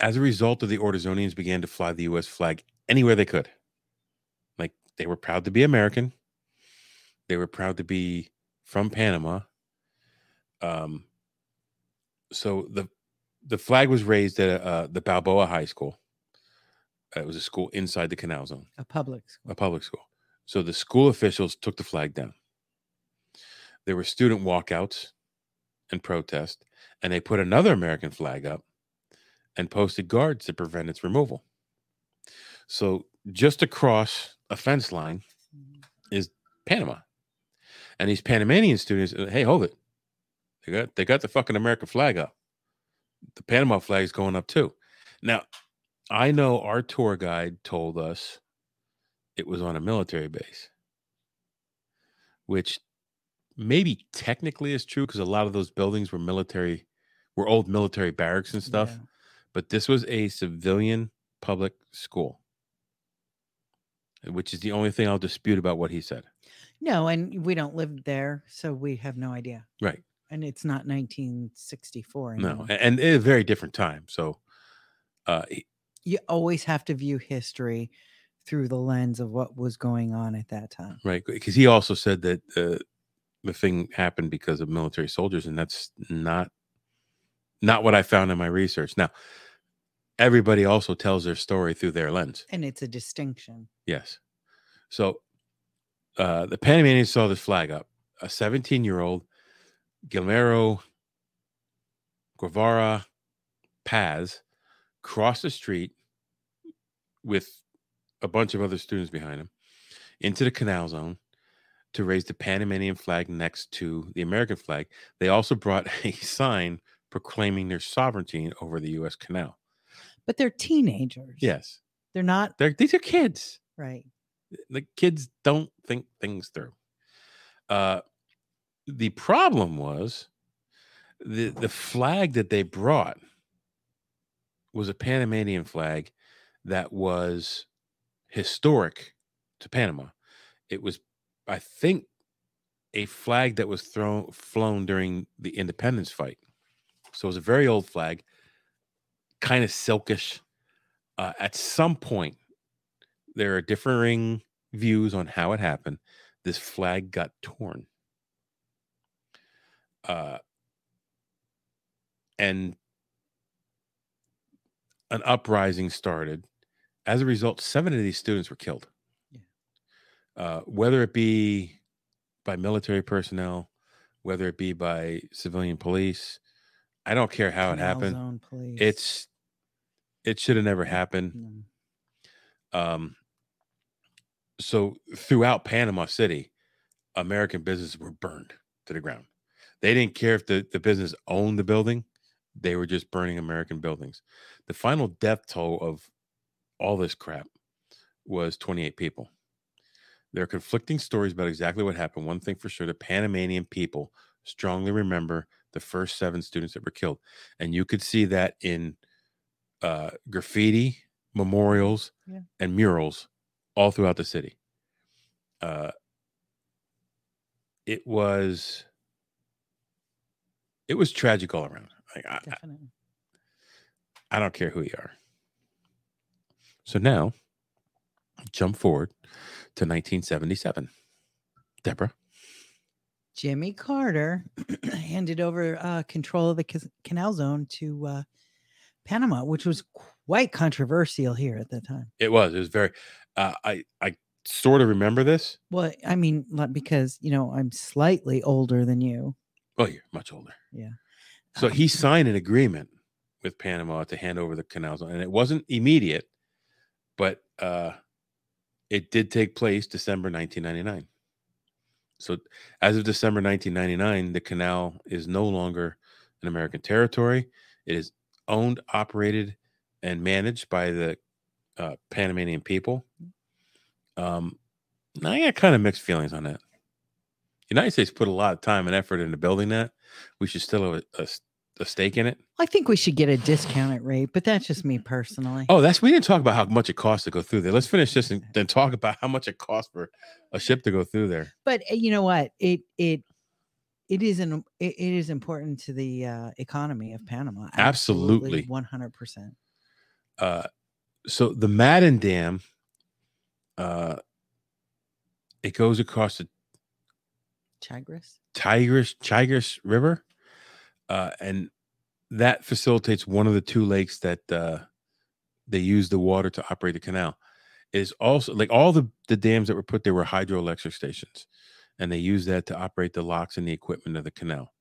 as a result of the order, Zonians began to fly the U.S. flag anywhere they could. Like they were proud to be American. They were proud to be from Panama. Um, so the the flag was raised at uh, the Balboa High School. Uh, it was a school inside the Canal Zone, A public school. a public school. So the school officials took the flag down. There were student walkouts and protest, and they put another American flag up, and posted guards to prevent its removal. So just across a fence line is Panama. And these Panamanian students, uh, hey, hold it. They got they got the fucking American flag up. The Panama flag is going up too. Now, I know our tour guide told us it was on a military base, which maybe technically is true because a lot of those buildings were military, were old military barracks and stuff. Yeah. But this was a civilian public school, which is the only thing I'll dispute about what he said. No, and we don't live there, so we have no idea. Right. And it's not 1964 No, anymore. a- and it's a very different time. So, uh, You always have to view history through the lens of what was going on at that time. right, because he also said that uh, the thing happened because of military soldiers, and that's not not what I found in my research. Now, everybody also tells their story through their lens. And it's a distinction. Yes. So uh, the Panamanians saw this flag up. A 17 year old Guillermo Guevara Paz crossed the street with a bunch of other students behind him into the canal zone to raise the Panamanian flag next to the American flag. They also brought a sign proclaiming their sovereignty over the U.S. canal. But they're teenagers. Yes. They're not They're, these are kids. right. the kids don't think things through. Uh, the problem was the the flag that they brought was a Panamanian flag that was historic to Panama. It was, I think, a flag that was thrown flown during the independence fight. So it was a very old flag, kind of silkish. Uh, at some point, there are differing views on how it happened. This flag got torn. Uh, and an uprising started. As a result, seven of these students were killed. Uh, whether it be by military personnel, whether it be by civilian police, I don't care how it happened. Zone. It's it should have never happened. Um, so throughout Panama City, American businesses were burned to the ground. They didn't care if the, the business owned the building, they were just burning American buildings. The final death toll of all this crap was 28 people. There are conflicting stories about exactly what happened. One thing for sure the Panamanian people strongly remember the first seven students that were killed. And you could see that in uh, graffiti, memorials, Yeah. and murals all throughout the city. Uh, it was it was tragic all around. Like, I, I- don't care who you are. So now, jump forward to 1977. Deborah. Jimmy Carter handed over uh, control of the canal zone to uh, Panama, which was quite controversial here at the time. It was. It was very. Uh, I I sort of remember this. Well, I mean, because you know I'm slightly older than you. Oh, you're much older. Yeah. So he signed an agreement with Panama to hand over the canal zone, and it wasn't immediate, but uh, it did take place December 1999. So as of December 1999, the canal is no longer an American territory. It is owned, operated, and managed by the uh, Panamanian people. Um, now I got kind of mixed feelings on that. United States put a lot of time and effort into building that. We should still have a, a, a stake in it. I think we should get a discounted rate, but that's just me personally. Oh, that's we didn't talk about how much it costs to go through there. Let's finish this and then talk about how much it costs for a ship to go through there. But uh, you know what? It it it is an it, it is important to the uh, economy of Panama. Absolutely. one hundred percent. Uh, so the Madden Dam, uh, it goes across the Chagres. Tigris Chagres River, uh, and that facilitates one of the two lakes that uh, they use the water to operate the canal. It is also like all the the dams that were put there were hydroelectric stations, and they use that to operate the locks and the equipment of the canal.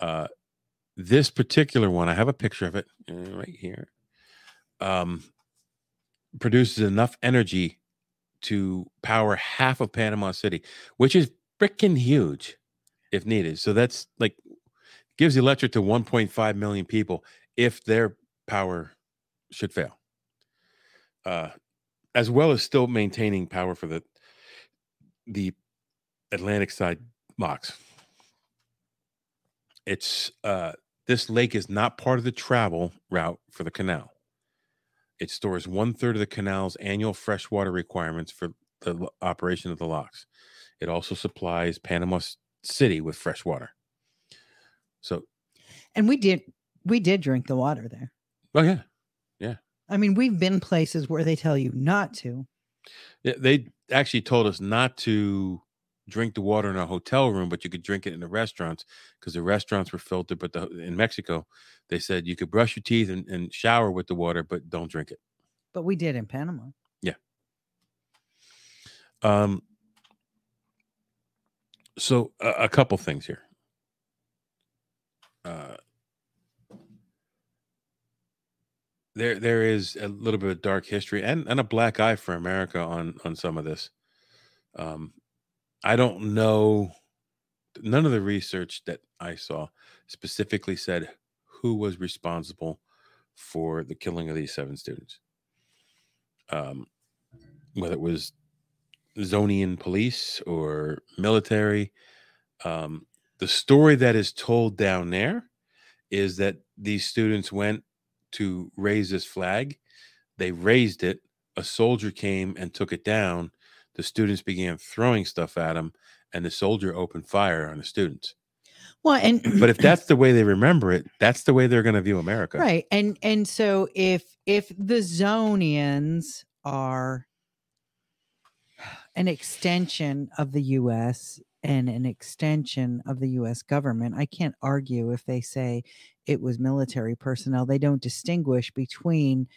Uh, this particular one, I have a picture of it uh, right here. Um, produces enough energy to power half of Panama City, which is freaking huge if needed. So that's like gives electric to 1.5 million people if their power should fail. Uh, as well as still maintaining power for the the Atlantic side locks. It's uh this lake is not part of the travel route for the canal. It stores one third of the canal's annual freshwater requirements for the operation of the locks. It also supplies Panama City with fresh water. So, And we did we did drink the water there. oh yeah, yeah. I mean, we've been places where they tell you not to. Yeah, They actually told us not to drink the water in our hotel room, but you could drink it in the restaurants because the restaurants were filtered. But the, in Mexico, they said you could brush your teeth and, and shower with the water, but don't drink it. But we did in Panama. Yeah. Um, so a, a couple things here. Uh, there, there is a little bit of dark history and, and a black eye for America on on some of this. Um, I don't know. None of the research that I saw specifically said who was responsible for the killing of these seven students. Um, whether it was Zonian police or military. Um, the story that is told down there is that these students went to raise this flag. They raised it. A soldier came and took it down. The students began throwing stuff at him, and the soldier opened fire on the students. Well, and But if that's the way they remember it, that's the way they're going to view America. right, and and so if if the Zonians are an extension of the U.S. and an extension of the U.S. government, I can't argue if they say it was military personnel. They don't distinguish between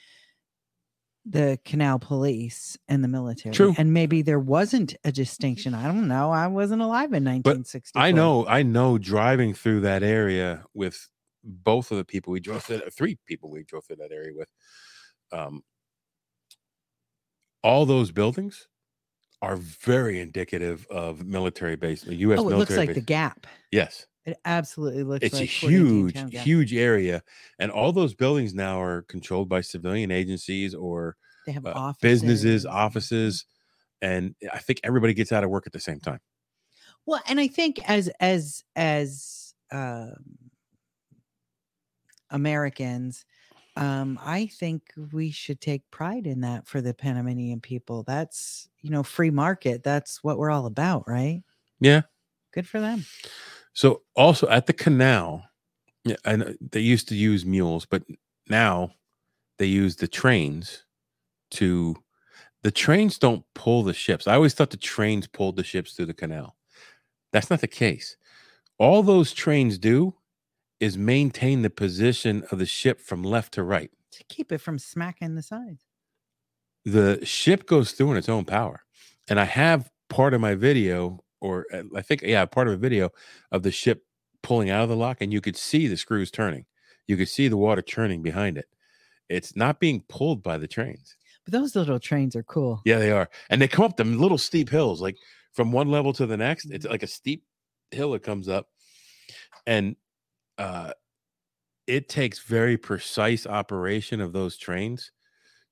the canal police and the military. True. And maybe there wasn't a distinction. I don't know. I wasn't alive in 1960. I know, I know driving through that area with both of the people we drove through, three people we drove through that area with. Um, all those buildings are very indicative of military base, the U.S. Oh, it military looks like base. the gap. Yes, It absolutely looks it's a like Indian huge, huge area, and all those buildings now are controlled by civilian agencies or They have uh, offices. businesses, offices, and I think everybody gets out of work at the same time. Well, and I think as as as um, Americans, um, I think we should take pride in that for the Panamanian people. That's you know free market. That's what we're all about, right? Yeah. Good for them. So also at the canal, know they used to use mules, but now they use the trains to. The trains don't pull the ships. I always thought the trains pulled the ships through the canal. That's not the case. All those trains do is maintain the position of the ship from left to right. To keep it from smacking the sides. the ship goes through in its own power. And I have part of my video, or uh, I think, yeah, part of a video of the ship pulling out of the lock, and you could see the screws turning. You could see the water churning behind it. It's not being pulled by the trains. But those little trains are cool. Yeah, they are. And they come up them little steep hills, like from one level to the next. It's like a steep hill that comes up. And uh it takes very precise operation of those trains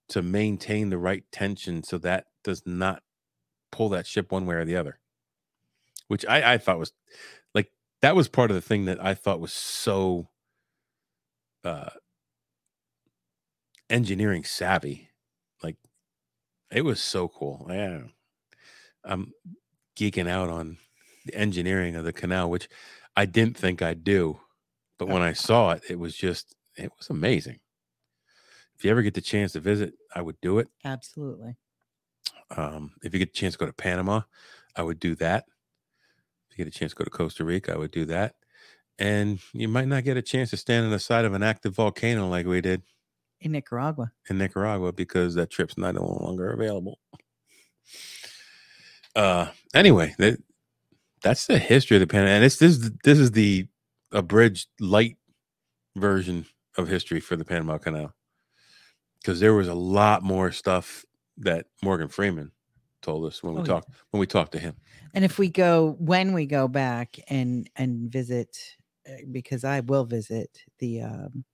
to maintain the right tension so that does not pull that ship one way or the other. Which I, I thought was like that was part of the thing that I thought was so uh engineering savvy. Like it was so cool. Yeah. I'm geeking out on the engineering of the canal, which I didn't think I'd do. But when I saw it, it was just, it was amazing. If you ever get the chance to visit, I would do it. Absolutely. Um, if you get the chance to go to Panama, I would do that. You get a chance to go to Costa Rica, I would do that. And you might not get a chance to stand on the side of an active volcano like we did In Nicaragua. in Nicaragua because that trip's not no longer available. Uh, anyway, that that's the history of the Panama, and it's this this is the abridged light version of history for the Panama Canal because there was a lot more stuff that Morgan Freeman told us when we Oh, yeah. when we talked to him. And if we go when we go back and and visit, uh, because I will visit the um,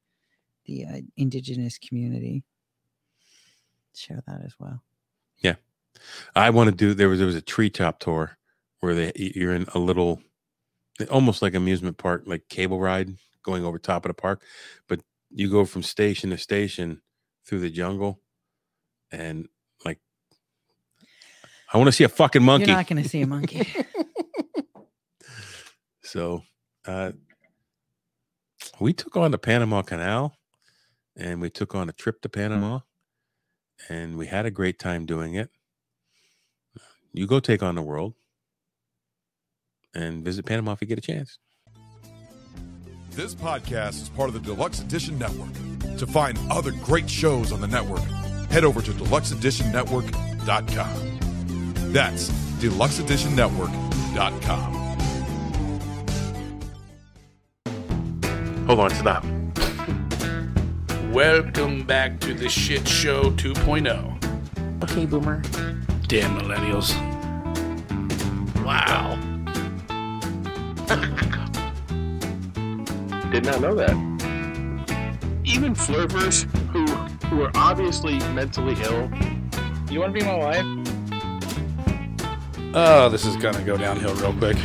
the uh, indigenous community, share that as well. Yeah, I want to do. There was there was a treetop tour where they you're in a little, almost like amusement park, like cable ride going over top of the park, but you go from station to station through the jungle, and I want to see a fucking monkey. You're not going to see a monkey. So uh, we took on the Panama Canal and we took on a trip to Panama and we had a great time doing it. You go take on the world and visit Panama if you get a chance. This podcast is part of the Deluxe Edition Network. To find other great shows on the network, head over to deluxeeditionnetwork.com. That's deluxeeditionnetwork.com. Hold on, stop. Welcome back to the shit show 2.0. Okay, boomer. Damn millennials. Wow. Did not know that. Even flirters who who are obviously mentally ill. You want to be my wife? Oh, this is gonna go downhill real quick.